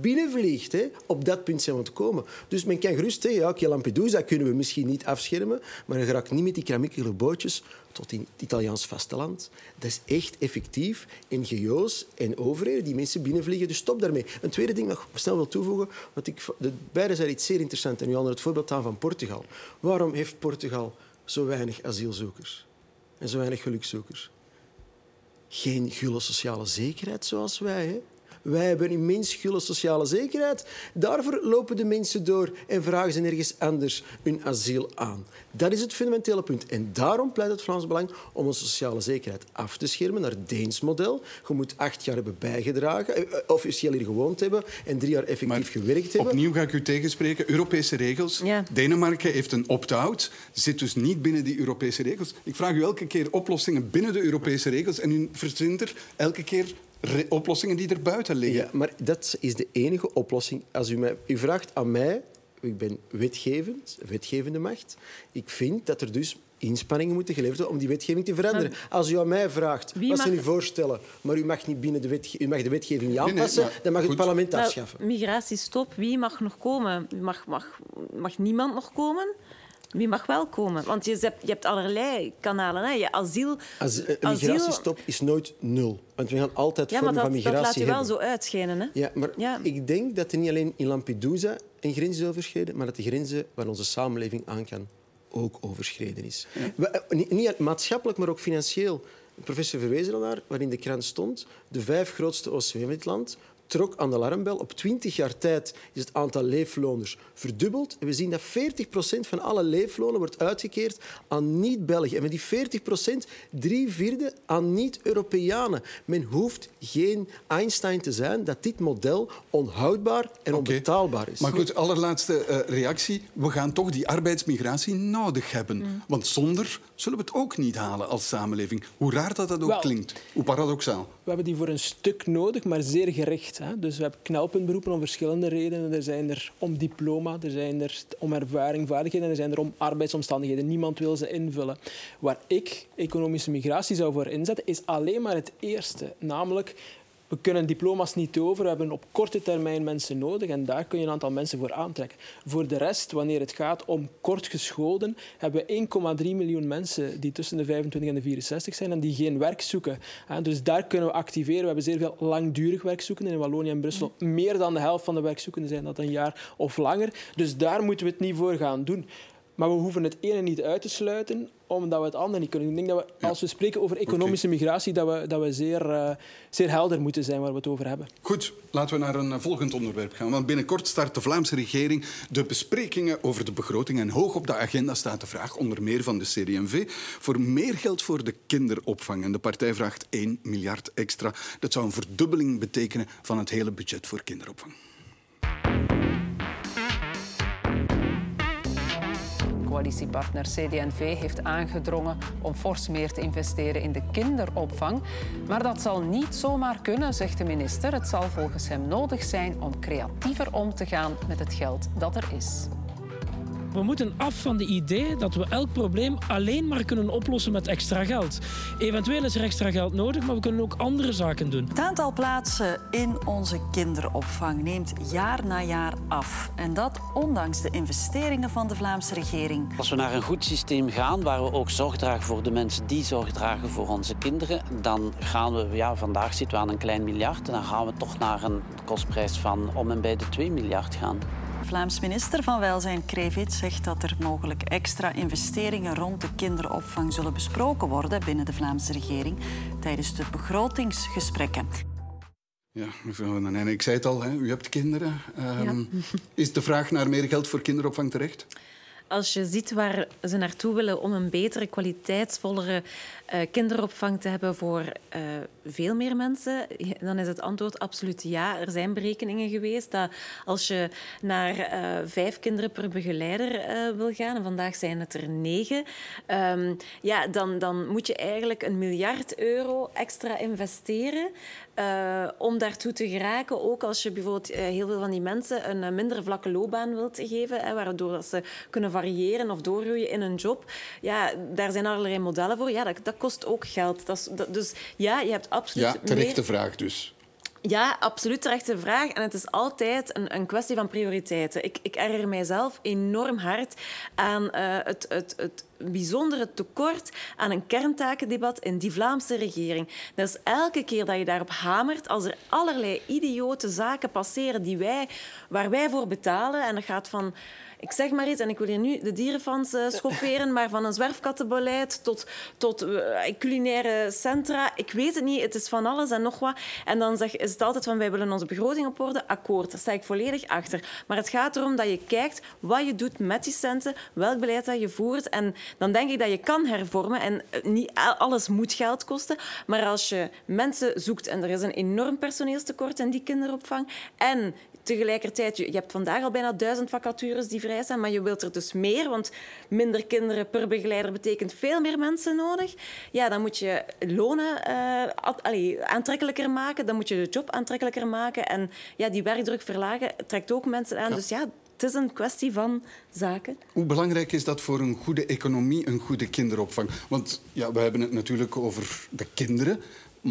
binnenvliegt. Hè. Op dat punt zijn we komen. Dus men kan gerust zeggen, ja, Lampedusa kunnen we misschien niet afschermen, maar je raakt niet met die keramiekele bootjes tot in het Italiaans vasteland. Dat is echt effectief. NGO's en overheden die mensen binnenvliegen, dus stop daarmee. Een tweede ding nog snel wil toevoegen, want ik, de, beide zijn iets zeer interessants. En u haalde het voorbeeld aan van Portugal. Waarom heeft Portugal zo weinig asielzoekers en zo weinig gelukzoekers? geen gulle sociale zekerheid zoals wij. Hè? Wij hebben een immens gulle sociale zekerheid. Daarvoor lopen de mensen door en vragen ze nergens anders hun asiel aan. Dat is het fundamentele punt. En daarom pleit het Vlaams Belang om onze sociale zekerheid af te schermen naar het Deens model. Je moet acht jaar hebben bijgedragen, eh, eh, officieel hier gewoond hebben en drie jaar effectief Maar gewerkt hebben. Opnieuw ga ik u tegenspreken. Europese regels. Ja. Denemarken heeft een opt-out, zit dus niet binnen die Europese regels. Ik vraag u elke keer oplossingen binnen de Europese regels en u verzint er elke keer oplossingen die er buiten liggen. Ja, maar dat is de enige oplossing. Als u, mij, u vraagt aan mij, ik ben wetgevend, wetgevende macht. Ik vind dat er dus inspanningen moeten geleverd worden om die wetgeving te veranderen. Als u aan mij vraagt, wat mag- zijn uw voorstellen, maar u mag, niet binnen de, wetge- u mag de wetgeving niet nee, aanpassen, maar dan mag u het parlement afschaffen. migratiestop, wie mag nog komen? Mag, mag, mag niemand nog komen? Wie mag wel komen? Want je hebt, je hebt allerlei kanalen. Hè? Je asiel... Eh, een asiel- migratiestop is nooit nul. Want we gaan altijd Ja, vormen van dat, dat migratie laat je wel hebben. zo uitschijnen. Hè? Ja, maar Ja. ik denk dat er niet alleen in Lampedusa een grens is overschreden, maar dat de grenzen waar onze samenleving aan kan ook overschreden is. We- eh, niet, niet maatschappelijk, maar ook financieel. Professor verwees er al naar, waarin de krant stond, de vijf grootste OCW in het land trok aan de alarmbel. Op 20 jaar tijd is het aantal leefloners verdubbeld. En we zien dat 40% van alle leeflonen wordt uitgekeerd aan niet-Belgen. En met die 40% drie vierde aan niet-Europeanen. Men hoeft geen Einstein te zijn dat dit model onhoudbaar en onbetaalbaar is. Maar goed, allerlaatste eh, reactie. We gaan toch die arbeidsmigratie nodig hebben. Mm. Want zonder zullen we het ook niet halen als samenleving. Hoe raar dat, dat ook Wel. klinkt. Hoe paradoxaal. We hebben die voor een stuk nodig, maar zeer gericht. Hè? Dus we hebben knelpuntberoepen om verschillende redenen. Er zijn er om diploma, er zijn er om ervaring, vaardigheden en er zijn er om arbeidsomstandigheden. Niemand wil ze invullen. Waar ik economische migratie zou voor inzetten, is alleen maar het eerste. Namelijk, we kunnen diploma's niet over. We hebben op korte termijn mensen nodig en daar kun je een aantal mensen voor aantrekken. Voor de rest, wanneer het gaat om kortgescholden, hebben we 1,3 miljoen mensen die tussen de 25 en de 64 zijn en die geen werk zoeken. Dus daar kunnen we activeren. We hebben zeer veel langdurig werkzoekenden. In Wallonië en Brussel meer dan de helft van de werkzoekenden zijn dat een jaar of langer. Dus daar moeten we het niet voor gaan doen. Maar we hoeven het ene niet uit te sluiten, omdat we het andere niet kunnen. Ik denk dat we, als we spreken over economische migratie, dat we, dat we zeer, eh, zeer helder moeten zijn waar we het over hebben. Goed, laten we naar een eh, volgend onderwerp gaan. Want binnenkort start de Vlaamse regering de besprekingen over de begroting. En hoog op de agenda staat de vraag, onder meer van de CD&V, voor meer geld voor de kinderopvang. En de partij vraagt 1 miljard extra. Dat zou een verdubbeling betekenen van het hele budget voor kinderopvang. Coalitiepartner CD&V heeft aangedrongen om fors meer te investeren in de kinderopvang. Maar dat zal niet zomaar kunnen, zegt de minister. Het zal volgens hem nodig zijn om creatiever om te gaan met het geld dat er is. We moeten af van de idee dat we elk probleem alleen maar kunnen oplossen met extra geld. Eventueel is er extra geld nodig, maar we kunnen ook andere zaken doen. Het aantal plaatsen in onze kinderopvang neemt jaar na jaar af. En dat ondanks de investeringen van de Vlaamse regering. Als we naar een goed systeem gaan, waar we ook zorg dragen voor de mensen die zorg dragen voor onze kinderen, dan gaan we, ja, vandaag zitten we aan een klein miljard, en dan gaan we toch naar een kostprijs van om en bij de 2 miljard gaan. Vlaams minister van Welzijn Krevit zegt dat er mogelijk extra investeringen rond de kinderopvang zullen besproken worden binnen de Vlaamse regering tijdens de begrotingsgesprekken. Ja, mevrouw Nanijn, ik zei het al, hè, u hebt kinderen. Um, ja. Is de vraag naar meer geld voor kinderopvang terecht? Als je ziet waar ze naartoe willen om een betere, kwaliteitsvollere uh, kinderopvang te hebben voor uh, veel meer mensen, dan is het antwoord absoluut ja. Er zijn berekeningen geweest dat als je naar uh, vijf kinderen per begeleider wil gaan, en vandaag zijn het er negen, um, ja, dan, dan moet je eigenlijk een miljard euro extra investeren uh, om daartoe te geraken. Ook als je bijvoorbeeld uh, heel veel van die mensen een uh, minder vlakke loopbaan wilt geven, hè, waardoor ze kunnen variëren of doorgroeien in een job. Ja, daar zijn allerlei modellen voor. Ja, dat, dat kost ook geld. Dat is, dat, dus ja, je hebt absoluut... Ja, terechte meer... vraag dus. Ja, absoluut terechte vraag. En het is altijd een, een kwestie van prioriteiten. Ik, ik erger mijzelf enorm hard aan uh, het, het, het bijzondere tekort aan een kerntakendebat in die Vlaamse regering. Is elke keer dat je daarop hamert, als er allerlei idiote zaken passeren die wij, waar wij voor betalen, en dat gaat van ik zeg maar iets, en ik wil hier nu de dierenfans uh, schofferen, maar van een zwerfkattenbeleid tot, tot uh, culinaire centra. Ik weet het niet, het is van alles en nog wat. En dan zeg, is het altijd van, wij willen onze begroting op orde. Akkoord, daar sta ik volledig achter. Maar het gaat erom dat je kijkt wat je doet met die centen, welk beleid dat je voert. En dan denk ik dat je kan hervormen. En niet alles moet geld kosten. Maar als je mensen zoekt, en er is een enorm personeelstekort in die kinderopvang, en tegelijkertijd, je hebt vandaag al bijna duizend vacatures die vrij zijn, maar je wilt er dus meer, want minder kinderen per begeleider betekent veel meer mensen nodig. Ja, dan moet je lonen uh, aantrekkelijker maken, dan moet je de job aantrekkelijker maken en ja, die werkdruk verlagen trekt ook mensen aan. Ja. Dus ja, het is een kwestie van zaken. Hoe belangrijk is dat voor een goede economie, een goede kinderopvang? Want ja, we hebben het natuurlijk over de kinderen.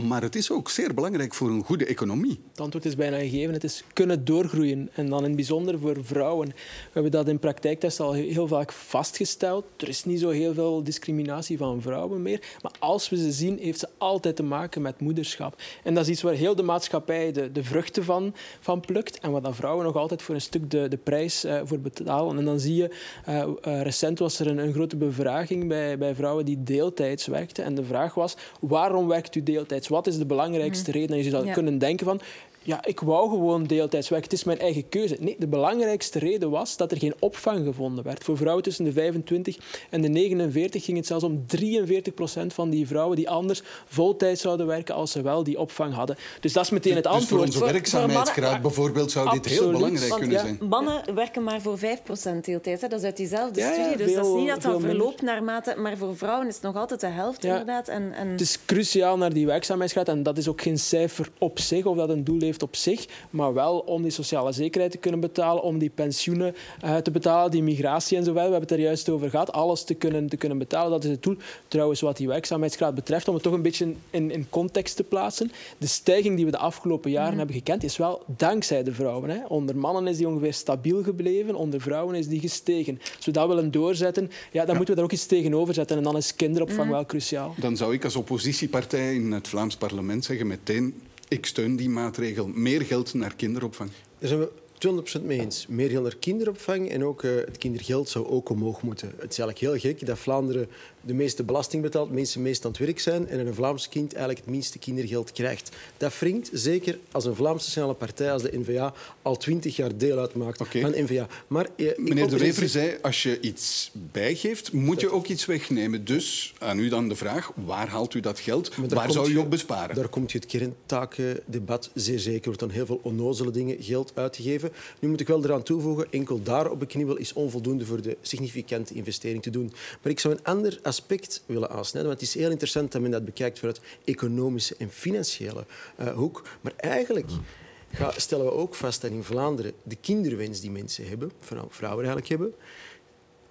Maar het is ook zeer belangrijk voor een goede economie. Het antwoord is bijna gegeven. Het is kunnen doorgroeien. En dan in het bijzonder voor vrouwen. We hebben dat in praktijktesten al heel vaak vastgesteld. Er is niet zo heel veel discriminatie van vrouwen meer. Maar als we ze zien, heeft ze altijd te maken met moederschap. En dat is iets waar heel de maatschappij de, de vruchten van, van plukt. En waar dan vrouwen nog altijd voor een stuk de, de prijs uh, voor betalen. En dan zie je, uh, uh, recent was er een, een grote bevraging bij, bij vrouwen die deeltijds werkten. En de vraag was, waarom werkt u deeltijds? Wat is de belangrijkste reden? En je zou ja. kunnen denken van, ja, ik wou gewoon deeltijds werken. Het is mijn eigen keuze. Nee, de belangrijkste reden was dat er geen opvang gevonden werd. Voor vrouwen tussen de 25 en de 49 ging het zelfs om 43 procent van die vrouwen die anders voltijds zouden werken als ze wel die opvang hadden. Dus dat is meteen het dus antwoord. Dus voor onze werkzaamheidsgraad bijvoorbeeld zou dit Absoluut. heel belangrijk Want, kunnen ja, zijn. Mannen werken maar voor 5 procent deeltijds. Hè. Dat is uit diezelfde Ja, ja, studie. Dus veel- dat is niet dat dat verloopt naarmate... Maar voor vrouwen is het nog altijd de helft, Ja. inderdaad. En, en... Het is cruciaal naar die werkzaamheidsgraad. En dat is ook geen cijfer op zich, of dat een doel heeft op zich. Maar wel om die sociale zekerheid te kunnen betalen, om die pensioenen eh, te betalen, die migratie en zo verder. We hebben het er juist over gehad. Alles te kunnen, te kunnen betalen, dat is het doel. Trouwens, wat die werkzaamheidsgraad betreft, om het toch een beetje in, in context te plaatsen. De stijging die we de afgelopen jaren hebben gekend, is wel dankzij de vrouwen. Hè. Onder mannen is die ongeveer stabiel gebleven, onder vrouwen is die gestegen. Als we dat willen doorzetten, ja, dan moeten we daar ook iets tegenover zetten. En dan is kinderopvang wel cruciaal. Dan zou ik als oppositiepartij in het Vlaams parlement zeggen meteen ik steun die maatregel. Meer geld naar kinderopvang. Daar zijn 200% mee eens. Meer kinderopvang en ook eh, het kindergeld zou ook omhoog moeten. Het is eigenlijk heel gek dat Vlaanderen de meeste belasting betaalt, mensen meest aan het werk zijn en een Vlaams kind eigenlijk het minste kindergeld krijgt. Dat wringt, zeker als een Vlaamse nationale partij als de N-VA al twintig jaar deel uitmaakt van N-VA. Maar, eh, Meneer De Wever zei, als je iets bijgeeft, moet je ook iets wegnemen. Dus aan u dan de vraag, waar haalt u dat geld? Waar zou u op besparen? Daar komt je het kerntakendebat zeer zeker. Er wordt dan heel veel onnozele dingen geld uitgegeven. Nu moet ik wel eraan toevoegen, enkel daar op een knibbel is onvoldoende voor de significante investering te doen. Maar ik zou een ander aspect willen aansnijden, want het is heel interessant dat men dat bekijkt vanuit economische en financiële uh, hoek. Maar eigenlijk stellen we ook vast dat in Vlaanderen de kinderwens die mensen hebben, vrouwen eigenlijk hebben,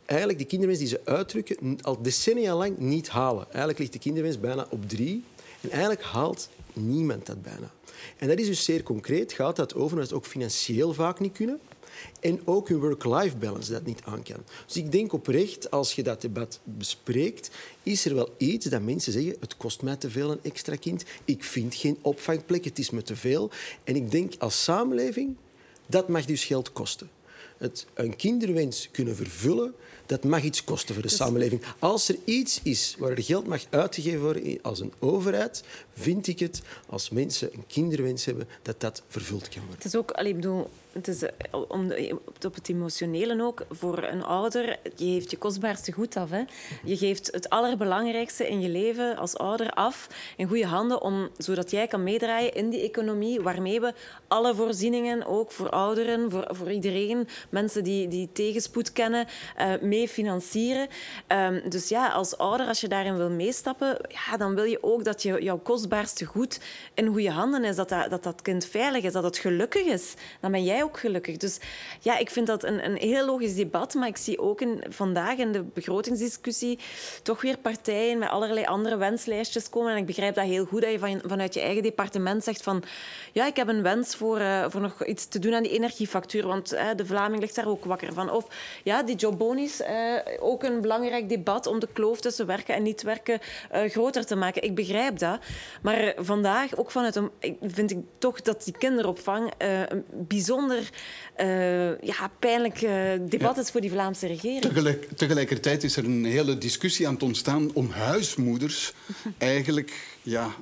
eigenlijk de kinderwens die ze uitdrukken al decennia lang niet halen. Eigenlijk ligt de kinderwens bijna op drie. En eigenlijk haalt niemand dat bijna. En dat is dus zeer concreet. Gaat dat over dat ze ook financieel vaak niet kunnen. En ook hun work-life balance dat niet aan kan. Dus ik denk oprecht, als je dat debat bespreekt, is er wel iets dat mensen zeggen, het kost mij te veel een extra kind, ik vind geen opvangplek, het is me te veel. En ik denk als samenleving, dat mag dus geld kosten. Het, een kinderwens kunnen vervullen, dat mag iets kosten voor de dus- samenleving. Als er iets is waar er geld mag uitgegeven worden als een overheid, vind ik het, als mensen een kinderwens hebben, dat dat vervuld kan worden. Het is ook, allee, bedoel, het is, eh, om op het emotionele ook, voor een ouder, je geeft je kostbaarste goed af. Hè. Je geeft het allerbelangrijkste in je leven als ouder af in goede handen, om, zodat jij kan meedraaien in die economie, waarmee we alle voorzieningen, ook voor ouderen, voor, voor iedereen, mensen die, die tegenspoed kennen, uh, mee financieren. Um, dus ja, als ouder, als je daarin wil meestappen, ja, dan wil je ook dat je, jouw kostbaarste goed in goede handen is, dat dat, dat kind veilig is, dat het gelukkig is. Dan ben jij ook gelukkig. Dus ja, ik vind dat een, een heel logisch debat, maar ik zie ook in, vandaag in de begrotingsdiscussie toch weer partijen met allerlei andere wenslijstjes komen. En ik begrijp dat heel goed, dat je van, vanuit je eigen departement zegt van ja, ik heb een wens voor, uh, voor nog iets te doen aan die energiefactuur, want de Vlaming ligt daar ook wakker van. Of ja, die jobbonies, ook een belangrijk debat om de kloof tussen werken en niet werken groter te maken. Ik begrijp dat. Maar vandaag, ook vanuit een, vind ik toch dat die kinderopvang een bijzonder ja, pijnlijk debat is voor die Vlaamse regering. Tegelijk, tegelijkertijd is er een hele discussie aan het ontstaan om huismoeders eigenlijk ja,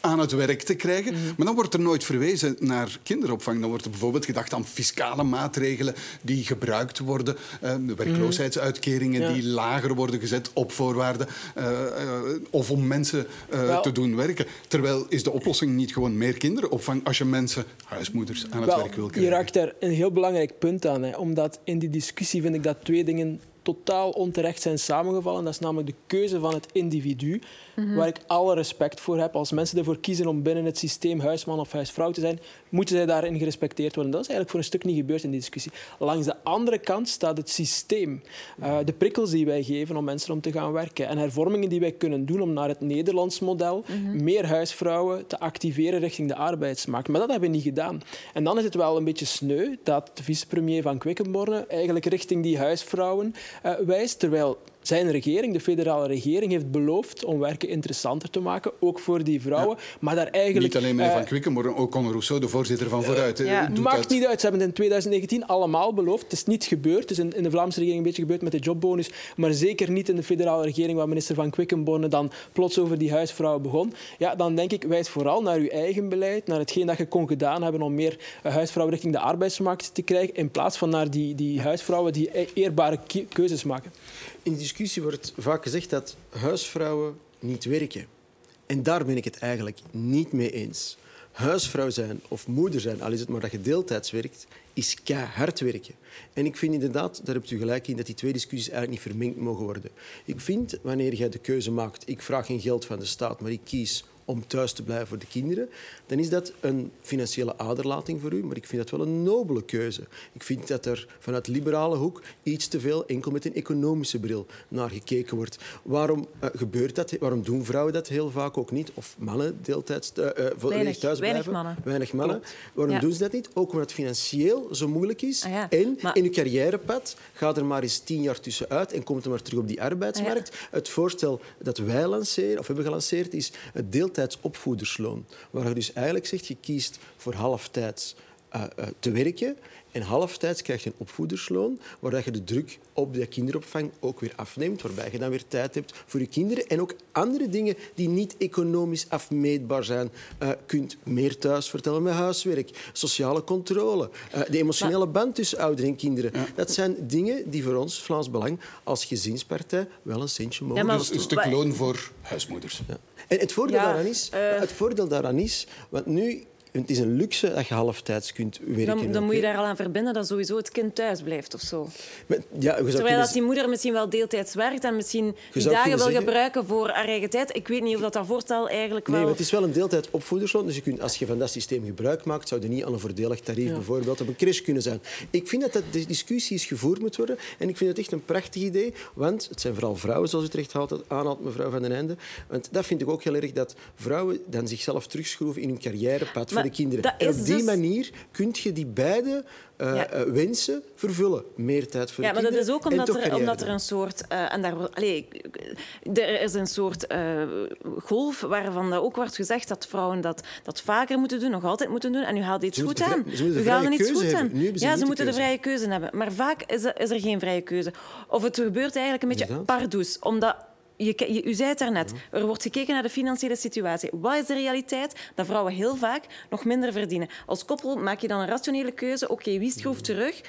aan het werk te krijgen. Mhm. Maar dan wordt er nooit verwezen naar kinderopvang. Dan wordt er bijvoorbeeld gedacht aan fiscale maatregelen die gebruikt worden. Uh, de werkloosheidsuitkeringen die lager worden gezet op voorwaarden. Uh, uh, of om mensen te doen werken. Terwijl is de oplossing niet gewoon meer kinderopvang als je mensen, huismoeders, aan het werk wil krijgen. Je raakt daar een heel belangrijk punt aan. Hè, omdat in die discussie vind ik dat twee dingen totaal onterecht zijn samengevallen. Dat is namelijk de keuze van het individu. Mhm. Waar ik alle respect voor heb. Als mensen ervoor kiezen om binnen het systeem huisman of huisvrouw te zijn, moeten zij daarin gerespecteerd worden. Dat is eigenlijk voor een stuk niet gebeurd in die discussie. Langs de andere kant staat het systeem. Uh, de prikkels die wij geven om mensen om te gaan werken. En hervormingen die wij kunnen doen om naar het Nederlands model mhm. meer huisvrouwen te activeren richting de arbeidsmarkt. Maar dat hebben we niet gedaan. En dan is het wel een beetje sneu dat de vicepremier van Quickenborne eigenlijk richting die huisvrouwen wijst. Terwijl zijn regering, de federale regering, heeft beloofd om werken interessanter te maken, ook voor die vrouwen. Maar daar eigenlijk, niet alleen meneer Van Kwikken, maar ook Conor Rousseau, de voorzitter van Vooruit. Ja. Maakt niet uit. Ze hebben het in 2019 allemaal beloofd. Het is niet gebeurd. Het is in, de Vlaamse regering een beetje gebeurd met de jobbonus, maar zeker niet in de federale regering, waar minister Van Quickenborne dan plots over die huisvrouwen begon. Ja, dan denk ik, wijs vooral naar uw eigen beleid, naar hetgeen dat je kon gedaan hebben om meer eh, huisvrouwen richting de arbeidsmarkt te krijgen, in plaats van naar die, die huisvrouwen die e-, eerbare keuzes maken. In de discussie wordt vaak gezegd dat huisvrouwen niet werken. En daar ben ik het eigenlijk niet mee eens. Huisvrouw zijn of moeder zijn, al is het maar dat je deeltijds werkt, is keihard werken. En ik vind inderdaad, daar hebt u gelijk in, dat die twee discussies eigenlijk niet vermengd mogen worden. Ik vind, wanneer jij de keuze maakt, ik vraag geen geld van de staat, maar ik kies om thuis te blijven voor de kinderen, dan is dat een financiële aderlating voor u. Maar ik vind dat wel een nobele keuze. Ik vind dat er vanuit liberale hoek iets te veel enkel met een economische bril naar gekeken wordt. Waarom uh, gebeurt dat? Waarom doen vrouwen dat heel vaak ook niet? Of mannen deeltijds uh, weinig, thuis blijven? Weinig mannen. Weinig mannen. Waarom doen ze dat niet? Ook omdat het financieel zo moeilijk is. Ah, ja. En maar... in uw carrièrepad gaat er maar eens tien jaar tussenuit en komt er maar terug op die arbeidsmarkt. Ah, ja. Het voorstel dat wij lanceren, of hebben gelanceerd, is het opvoedersloon. Waar je dus eigenlijk zegt, je kiest voor halftijds uh, te werken en halftijds krijg je een opvoedersloon, waar je de druk op de kinderopvang ook weer afneemt, waarbij je dan weer tijd hebt voor je kinderen en ook andere dingen die niet economisch afmeetbaar zijn. Uh, kunt meer thuis vertellen met huiswerk, sociale controle, uh, de emotionele band tussen ouderen en kinderen. Dat zijn dingen die voor ons, Vlaams Belang, als gezinspartij wel een centje mogen. Ja, een stuk loon voor huismoeders. Ja. En het voordeel, daaraan is, uh... het voordeel daaraan is, want nu het is een luxe dat je halftijds kunt werken. Dan, dan moet je daar al aan verbinden dat sowieso het kind thuis blijft of zo. Maar, ja, Terwijl kunnen dat die moeder misschien wel deeltijds werkt en misschien die dagen wil zeggen- gebruiken voor haar eigen tijd. Ik weet niet of dat, dat voorstel eigenlijk wel... Nee, maar het is wel een deeltijd opvoedersloon. Dus je kunt, als je van dat systeem gebruik maakt, zou je niet aan een voordelig tarief Ja. bijvoorbeeld op een crash kunnen zijn. Ik vind dat, dat de discussie is gevoerd moet worden. En ik vind het echt een prachtig idee. Want het zijn vooral vrouwen, zoals u terecht haalt- aanhaalt, mevrouw Van den Einde. Want dat vind ik ook heel erg, dat vrouwen dan zichzelf terugschroeven in hun carrièrepad voor de kinderen. En op die dus- manier kun je die beide eh, Ja. eh, wensen vervullen. Meer tijd voor Ja, de maar dat kinderen is ook omdat er, omdat er een soort... eh, en daar, ik- er is een soort golf waarvan ook wordt gezegd dat vrouwen dat, dat vaker moeten doen, nog altijd moeten doen. En u haalt iets Ze goed aan. ze u haalt er iets goed aan. ja, ze moeten de vrije keuze hebben. Maar vaak is er, is er geen vrije keuze. Of het gebeurt eigenlijk een beetje pardoes. Omdat... Je, u zei het daarnet, er wordt gekeken naar de financiële situatie. Wat is de realiteit? Dat vrouwen heel vaak nog minder verdienen. Als koppel maak je dan een rationele keuze. Oké, wie schroeft terug?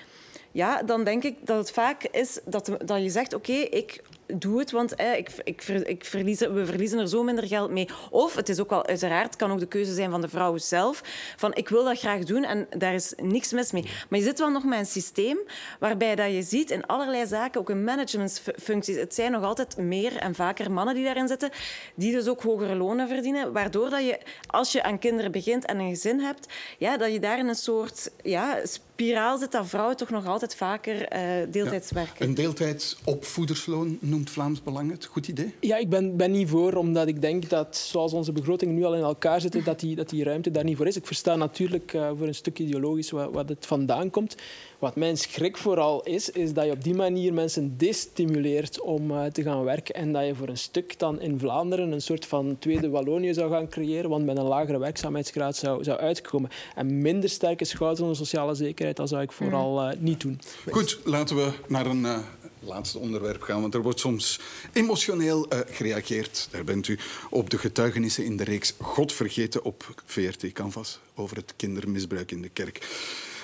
Ja, dan denk ik dat het vaak is dat, dat je zegt... Oké, ik doe het, want eh, ik, ik, ik verlies, we verliezen er zo minder geld mee. Of, het is ook wel uiteraard, kan ook de keuze zijn van de vrouw zelf. Van, ik wil dat graag doen en daar is niks mis mee. Maar je zit wel nog met een systeem waarbij dat je ziet in allerlei zaken, ook in managementfuncties, het zijn nog altijd meer en vaker mannen die daarin zitten, die dus ook hogere lonen verdienen, waardoor dat je, als je aan kinderen begint en een gezin hebt, ja, dat je daar in een soort ja, spiraal zit dat vrouwen toch nog altijd vaker eh, deeltijds werken. Een deeltijds opvoedersloon noemt Vlaams Belang het. Goed idee? Ja, ik ben, ben niet voor, omdat ik denk dat zoals onze begrotingen nu al in elkaar zitten, dat die, dat die ruimte daar niet voor is. Ik versta natuurlijk eh, voor een stuk ideologisch wat, wat het vandaan komt. Wat mijn schrik vooral is, is dat je op die manier mensen destimuleert om eh, te gaan werken en dat je voor een stuk dan in Vlaanderen een soort van tweede Wallonië zou gaan creëren, want met een lagere werkzaamheidsgraad zou, zou uitkomen. En minder sterke schouders onder sociale zekerheid, dat zou ik vooral eh, niet doen. Goed, laten we naar een eh, laatste onderwerp gaan. Want er wordt soms emotioneel gereageerd, daar bent u, op de getuigenissen in de reeks God vergeten op VRT Canvas over het kindermisbruik in de kerk.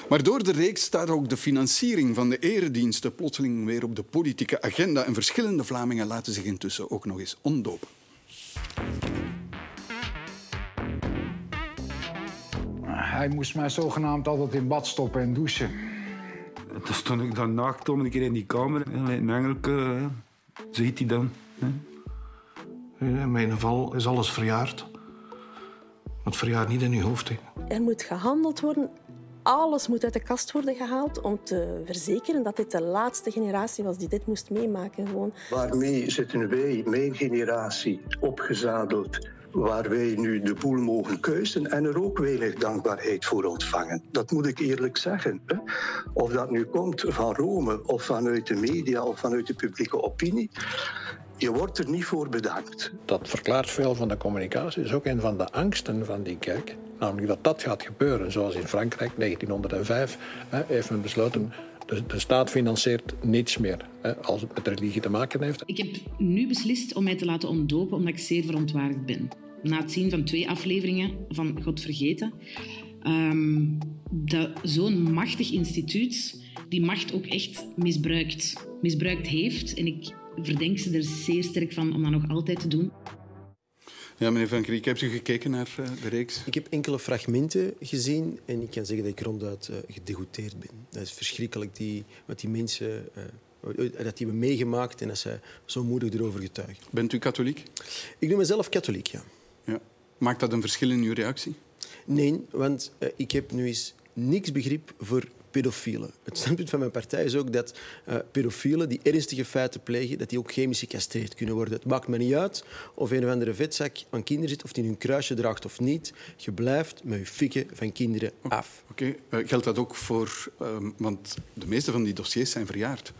Maar door de reeks staat ook de financiering van de erediensten plotseling weer op de politieke agenda. En verschillende Vlamingen laten zich intussen ook nog eens ontdopen. Hij moest mij zogenaamd altijd in bad stoppen en douchen. Toen stond ik dan naakt om een keer in die kamer. En een engelke, hè. ziet hij dan. In mijn geval is alles verjaard. Het verjaart niet in je hoofd. Hè. Er moet gehandeld worden. Alles moet uit de kast worden gehaald om te verzekeren dat dit de laatste generatie was die dit moest meemaken. Gewoon. Waarmee zitten wij, mijn generatie, opgezadeld? Waar wij nu de boel mogen keuzen en er ook weinig dankbaarheid voor ontvangen. Dat moet ik eerlijk zeggen. Hè? Of dat nu komt van Rome of vanuit de media of vanuit de publieke opinie. Je wordt er niet voor bedankt. Dat verklaart veel van de communicatie. Dat is ook een van de angsten van die kerk. Namelijk dat dat gaat gebeuren, zoals in Frankrijk 1905 hè, heeft men besloten. De, de staat financiert niets meer hè, als het met religie te maken heeft. Ik heb nu beslist om mij te laten ontdopen omdat ik zeer verontwaardigd ben. Na het zien van twee afleveringen van God Vergeten, ehm, dat zo'n machtig instituut die macht ook echt misbruikt, misbruikt heeft. En ik verdenk ze er zeer sterk van om dat nog altijd te doen. Ja, meneer Van Kriek, hebt u gekeken naar eh, de reeks? Ik heb enkele fragmenten gezien en ik kan zeggen dat ik ronduit uh, gedegoûteerd ben. Dat is verschrikkelijk die, wat die mensen uh, dat die hebben meegemaakt en dat zij zo moedig erover getuigen. Bent u katholiek? Ik noem mezelf katholiek, ja. ja. Maakt dat een verschil in uw reactie? Nee, want uh, ik heb nu eens niks begrip voor pedofielen. Het standpunt van mijn partij is ook dat uh, pedofielen die ernstige feiten plegen, dat die ook chemisch gecastreerd kunnen worden. Het maakt me niet uit of een of andere vetzak aan kinderen zit, of die hun kruisje draagt of niet. Je blijft met je fikken van kinderen af. Oké, uh, geldt dat ook voor... Uh, want de meeste van die dossiers zijn verjaard.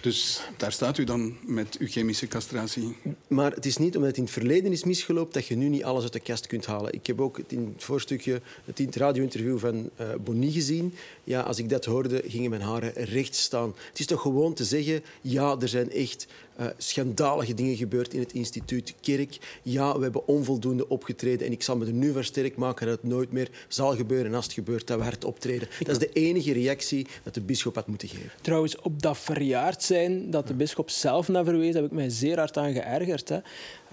Dus daar staat u dan met uw chemische castratie. Maar het is niet omdat het in het verleden is misgelopen dat je nu niet alles uit de kast kunt halen. Ik heb ook in het voorstukje, het radio-interview van uh, Bonnie gezien. Ja, als ik dat hoorde, gingen mijn haren recht staan. Het is toch gewoon te zeggen, ja, er zijn echt uh, schandalige dingen gebeurd in het instituut Kerk. Ja, we hebben onvoldoende opgetreden en ik zal me er nu van sterk maken dat het nooit meer zal gebeuren. En als het gebeurt, dat we hard optreden. Dat is de enige reactie dat de bisschop had moeten geven. Trouwens, op dat verjaard zijn dat de bisschop zelf naar verwees, heb ik mij zeer hard aan geërgerd. Hè.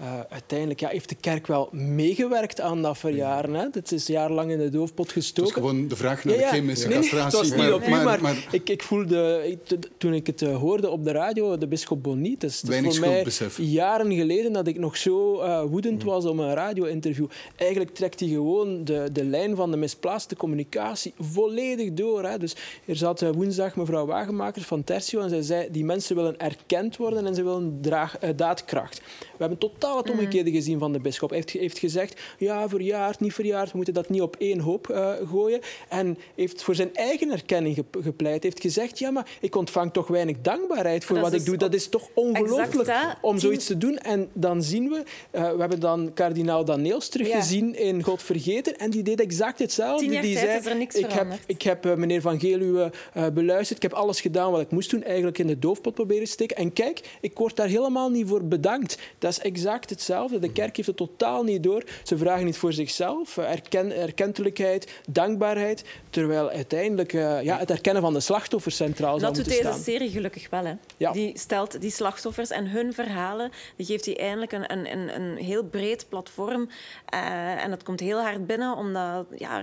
Uh, uiteindelijk ja, heeft de kerk wel meegewerkt aan dat verjaren. Hè. Het is jarenlang in de doofpot gestoken. Het is gewoon de vraag naar de chemische nee, het was niet op u, maar, maar, Ik, ik voelde, toen ik het uh, hoorde op de radio, de bisschop Bonnie, het is, is voor mij jaren geleden dat ik nog zo uh, woedend was om een radio-interview. Eigenlijk trekt hij gewoon de, de lijn van de misplaatste communicatie volledig door. Hè. Dus er zat woensdag mevrouw Wagenmakers van Tertio en zij zei die mensen willen erkend worden en ze willen draag, daadkracht. We hebben totaal het omgekeerde gezien van de bisschop. Hij heeft, heeft gezegd, ja, verjaard, niet verjaard, we moeten dat niet op één hoop uh, gooien. En heeft voor zijn eigen erkenning gepleit. heeft gezegd, ja, maar ik ontvang toch weinig dankbaarheid voor wat ik doe. Dat is toch ongelooflijk om zoiets te doen. En dan zien we, uh, we hebben dan kardinaal Daneels teruggezien ja. in God Vergeten. En die deed exact hetzelfde. Die zei, is er niks ik heb, ik heb uh, meneer Van Geluwe beluisterd. Ik heb alles gedaan wat ik moest doen. Eigenlijk in de doofpot proberen steken. En kijk, ik word daar helemaal niet voor bedankt. Dat is exact hetzelfde. De kerk heeft het totaal niet door. Ze vragen niet voor zichzelf. Erken, erkentelijkheid, dankbaarheid. Terwijl uiteindelijk uh, ja, het erkennen van de slachtoffers centraal zou moeten staan. Dat doet deze serie gelukkig wel. Hè. Ja. Die stelt die slachtoffers en hun verhalen, die geeft die eindelijk een, een, een, een heel breed platform. Uh, en dat komt heel hard binnen, omdat ja,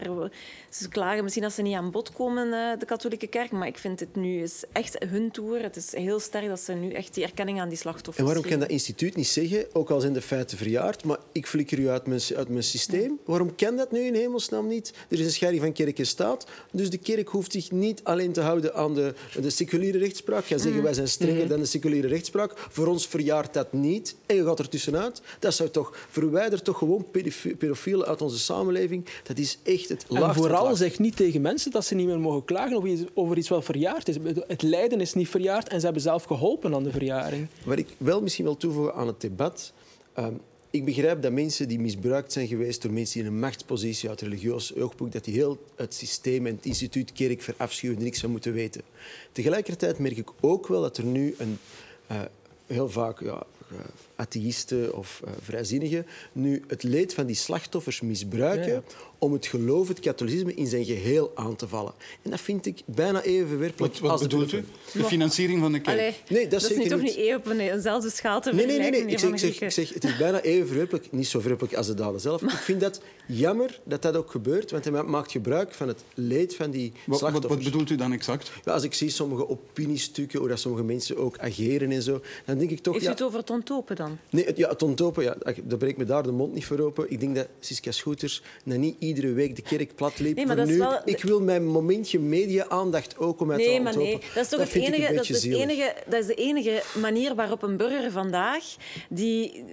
ze klagen misschien dat ze niet aan bod komen, uh, de katholieke kerk. Maar ik vind het nu is echt hun tour. Het is heel sterk dat ze nu echt die erkenning aan die slachtoffers En waarom geven. kan dat instituut niet zeggen, ook al zijn de feiten verjaard, maar ik flikker u uit mijn, uit mijn systeem? Waarom kan dat nu in hemelsnaam niet? Er is een scheiding van kerk en staat. Dus de kerk hoeft zich niet alleen te houden aan de, de seculiere rechtspraak. Ga zeggen, wij zijn strenger dan de seculiere rechtspraak. Voor ons verjaart dat niet. En je gaat er tussenuit. Dat zou toch... Verwijder toch gewoon pedofielen uit onze samenleving. Dat is echt het laagste. En vooral zeg niet tegen mensen dat ze niet meer mogen klagen over iets, over iets wat verjaard is. Het lijden is niet verjaard en ze hebben zelf geholpen aan de verjaring. Wat ik wel misschien wil toevoegen aan het debat... Um, ik begrijp dat mensen die misbruikt zijn geweest door mensen in een machtspositie uit religieus oogpunt, dat die heel het systeem en het instituut kerk verafschuwen en niks van moeten weten. Tegelijkertijd merk ik ook wel dat er nu een, uh, heel vaak ja, atheïsten of uh, vrijzinnigen nu het leed van die slachtoffers misbruiken ja, ja. om het geloof, het katholicisme in zijn geheel aan te vallen. En dat vind ik bijna even verwerpelijk wat, wat als bedoelt u? De financiering van de kerk? Allee, nee, dat, dat is niet toch niet even op eenzelfde schaal te nee, nee, nee, nee. Ik, zeg, ik, zeg, ik zeg, het is bijna even verwerpelijk. Niet zo verwerpelijk als de daden zelf. Ik vind dat jammer dat dat ook gebeurt, want hij maakt gebruik van het leed van die wat, slachtoffers. Wat, wat bedoelt u dan exact? Ja, als ik zie sommige opiniestukken, hoe dat sommige mensen ook ageren en zo, dan denk ik toch... Heeft ja, u het over het ontopen dan? Nee, het, ja, het ontopen, ja, daar breekt me daar de mond niet voor open. Ik denk dat Siska Schoeters niet iedere week de kerk plat liep. Nee, maar dat nu, is wel... Ik wil mijn momentje media-aandacht ook om uit nee, te maar onthopen. nee, dat is toch dat het enige, dat is het enige, dat is de enige manier waarop een burger vandaag die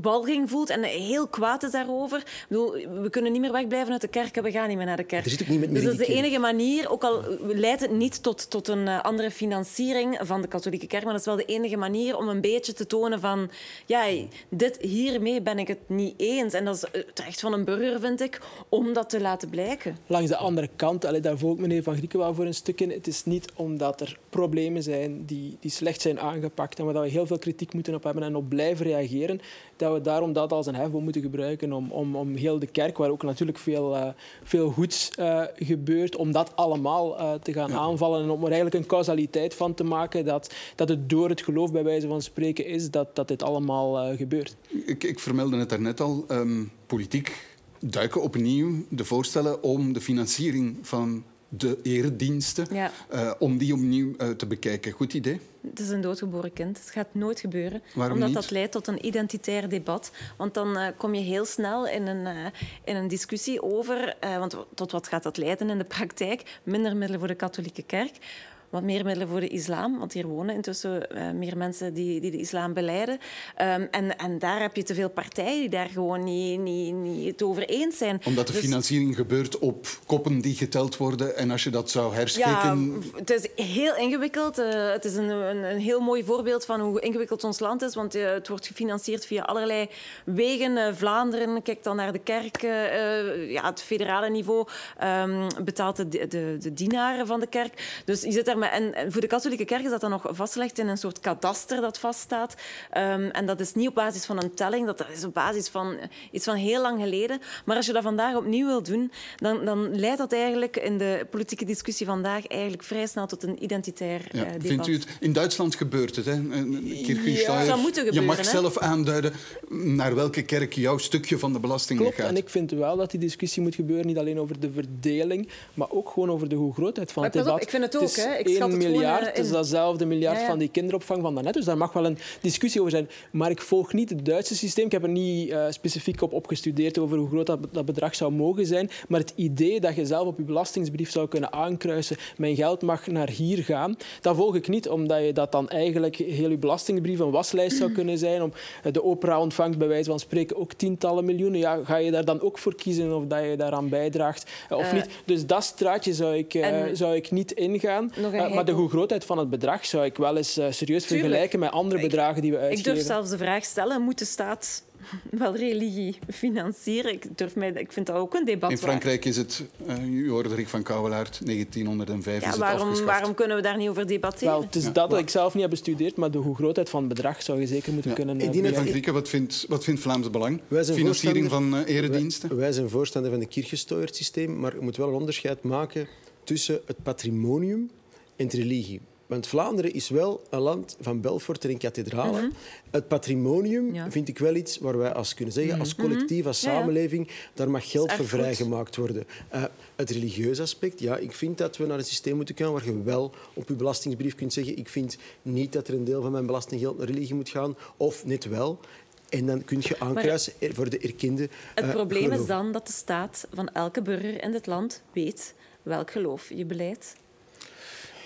walging voelt en heel kwaad is daarover. Ik bedoel, we kunnen niet meer wegblijven uit de kerk en we gaan niet meer naar de kerk. Er zit ook niet met dus dat is de enige manier, ook al leidt het niet tot, tot een andere financiering van de katholieke kerk, maar dat is wel de enige manier om een beetje te tonen van ja, dit, hiermee ben ik het niet eens. En dat is het recht van een burger, vind ik, om dat te laten blijken. Langs de andere kant, allee, daar ook meneer Van Grieken wel voor een stuk in. Het is niet omdat er problemen zijn die, die slecht zijn aangepakt en waar we heel veel kritiek moeten op hebben en op blijven reageren, dat we daarom dat als een hefboom moeten gebruiken om, om, om heel de kerk, waar ook natuurlijk veel, uh, veel goeds uh, gebeurt, om dat allemaal uh, te gaan ja. aanvallen en om er eigenlijk een causaliteit van te maken dat, dat het door het geloof, bij wijze van spreken, is dat, dat dit allemaal gebeurt. Ik, ik vermeldde het daarnet al. Um, politiek duiken opnieuw de voorstellen om de financiering van de erediensten, ja. uh, om die opnieuw uh, te bekijken. Goed idee? Het is een doodgeboren kind. Het gaat nooit gebeuren. Waarom omdat niet? dat leidt tot een identitair debat. Want dan uh, kom je heel snel in een, in een discussie over... Want tot wat gaat dat leiden in de praktijk? Minder middelen voor de katholieke kerk. Wat meer middelen voor de islam, want hier wonen intussen uh, meer mensen die, die de islam beleiden. Um, en, en daar heb je te veel partijen die daar gewoon niet, niet, niet het over eens zijn. Omdat de Dus- financiering gebeurt op koppen die geteld worden en als je dat zou herschikken... Ja, het is heel ingewikkeld. Uh, het is een, een, een, heel mooi voorbeeld van hoe ingewikkeld ons land is, want uh, het wordt gefinancierd via allerlei wegen. Vlaanderen kijkt dan naar de kerk, ja, het federale niveau um, betaalt de, de, de dienaren van de kerk. Dus je zit daar normen. En, en voor de katholieke kerk is dat dan nog vastgelegd in een soort kadaster dat vaststaat. Um, en dat is niet op basis van een telling, dat is op basis van iets van heel lang geleden. Maar als je dat vandaag opnieuw wil doen, dan, dan leidt dat eigenlijk in de politieke discussie vandaag eigenlijk vrij snel tot een identitair ja, debat. Vindt u het? In Duitsland gebeurt het, hè? Ja, dat moet gebeuren, je mag hè? zelf aanduiden naar welke kerk jouw stukje van de belastingen Klopt, gaat. en ik vind wel dat die discussie moet gebeuren, niet alleen over de verdeling, maar ook gewoon over de hoe grootheid van het Maar debat. ik vind het ook, is hè. Ik 1 schat het gewoon, miljard, eh, is in. datzelfde miljard Ja, ja. van die kinderopvang van daarnet. Dus daar mag wel een discussie over zijn. Maar ik volg niet het Duitse systeem. Ik heb er niet eh, specifiek op opgestudeerd over hoe groot dat, dat bedrag zou mogen zijn. Maar het idee dat je zelf op je belastingsbrief zou kunnen aankruisen, mijn geld mag naar hier gaan, dat volg ik niet, omdat je dat dan eigenlijk heel je belastingbrief een waslijst zou kunnen zijn. Om, eh, de opera ontvangt bij wijze van spreken ook tientallen miljoenen. Ja, ga je daar dan ook voor kiezen of dat je daaraan bijdraagt eh, of Eh, niet? Dus dat straatje zou ik, eh, en- zou ik niet ingaan. Nog Eh, maar de hoe grootheid van het bedrag zou ik wel eens eh, serieus Tuurlijk. vergelijken met andere bedragen die we Ik uitgeven. durf zelfs de vraag stellen, moet de staat wel religie financieren? Ik, durf mij, ik vind dat ook een debat In waard. Frankrijk is het, uh, u hoorde Rick van Kouwelaert, 1905 is Ja, het waarom, afgeschaft. waarom kunnen we daar niet over debatteren? Wel, het is dat dat ik zelf niet heb bestudeerd, maar de hoe grootheid van het bedrag zou je zeker moeten kunnen eh, Edine van. Grieken, wat vindt, wat vindt Vlaams Belang? Wij zijn Financiering van uh, erediensten? Wij, wij zijn voorstander van een kirchgesteuerd systeem, maar je moet wel een onderscheid maken tussen het patrimonium en religie. Want Vlaanderen is wel een land van Belfort en kathedralen. Mhm. Het patrimonium Ja. vind ik wel iets waar wij als kunnen zeggen, als Mhm. collectief, als Ja, ja. samenleving, daar mag geld voor vrijgemaakt worden. Eh, het religieuze aspect, ja, ik vind dat we naar een systeem moeten gaan waar je wel op je belastingsbrief kunt zeggen ik vind niet dat er een deel van mijn belastinggeld naar religie moet gaan, of net wel. En dan kun je aankruisen voor de erkende Het eh, probleem is dan dat de staat van elke burger in dit land weet welk geloof je beleidt.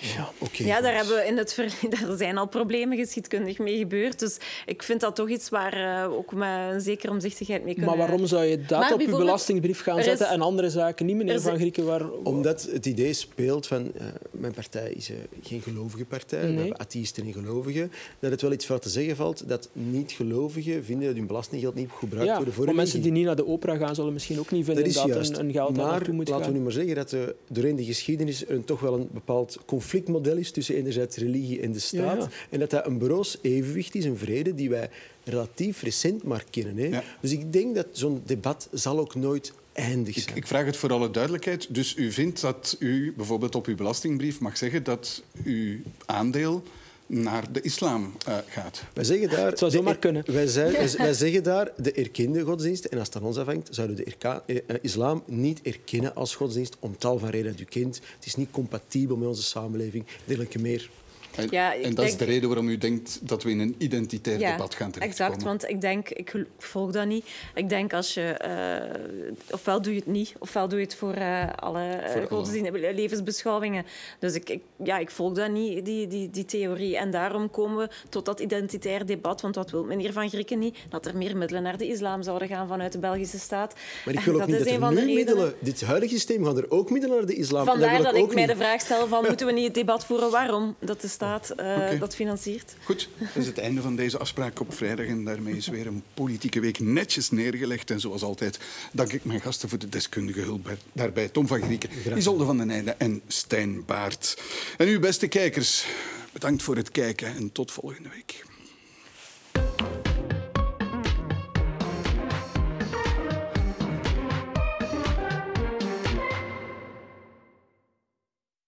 Ja, oké. Ja, daar, hebben we in het ver... daar zijn al problemen geschiedkundig mee gebeurd. Dus ik vind dat toch iets waar we ook met een zekere omzichtigheid mee kunnen... Maar waarom zou je dat Maar op je belastingbrief gaan is- zetten en andere zaken niet, meneer er Van Grieken? Waar... Omdat het idee speelt van... eh, mijn partij is eh, geen gelovige partij. We hebben atheïsten en gelovigen. Dat het wel iets voor te zeggen valt dat niet-gelovigen vinden dat hun belastinggeld niet gebruikt Ja, worden voor maar mensen die niet naar de opera gaan, zullen misschien ook niet vinden Dat dat, is juist. een, een geld daar maar naartoe moet laten gaan. we nu maar zeggen dat er doorheen de geschiedenis er toch wel een bepaald conflictmodel is tussen enerzijds religie en de staat. Ja, ja. En dat dat een broos evenwicht is, een vrede die wij relatief recent maar kennen. Hè. Dus ik denk dat zo'n debat zal ook nooit eindig zijn. Ik vraag het voor alle duidelijkheid. Dus u vindt dat u bijvoorbeeld op uw belastingbrief mag zeggen dat uw aandeel naar de islam eh, gaat? Wij zeggen daar... Het zou de- zomaar kunnen. Wij, zijn- wij- wij zeggen daar de erkende godsdienst. En als het aan ons afhangt, zouden we de erka- eh, eh, islam niet erkennen als godsdienst. Om tal van redenen dat u kent. Het is niet compatibel met onze samenleving. Dergelijke meer. En, Ja, en dat is de reden waarom u denkt dat we in een identitair debat gaan terechtkomen. exact. Want ik denk, ik volg dat niet. Ik denk als je, eh, ofwel doe je het niet, ofwel doe je het voor eh, alle eh, alle. godsdiensten, levensbeschouwingen. Dus ik, ik, ja, ik volg dat niet, die, die, die theorie. En daarom komen we tot dat identitair debat. Want wat wil meneer Van Grieken niet? Dat er meer middelen naar de islam zouden gaan vanuit de Belgische staat. Maar ik wil ook niet is dat er nu redenen. middelen... Dit huidige systeem gaan er ook middelen naar de islam. Vandaar dat ik mij niet. de vraag stel van moeten we niet het debat voeren waarom dat de staat eh, dat financiert. Goed, dat is het einde van deze afspraak op vrijdag. En daarmee is weer een politieke week netjes neergelegd. En zoals altijd dank ik mijn gasten voor de deskundige hulp bij- daarbij. Tom van Grieken, Isolde van den Einde en Stijn Baart. En u, beste kijkers, bedankt voor het kijken en tot volgende week.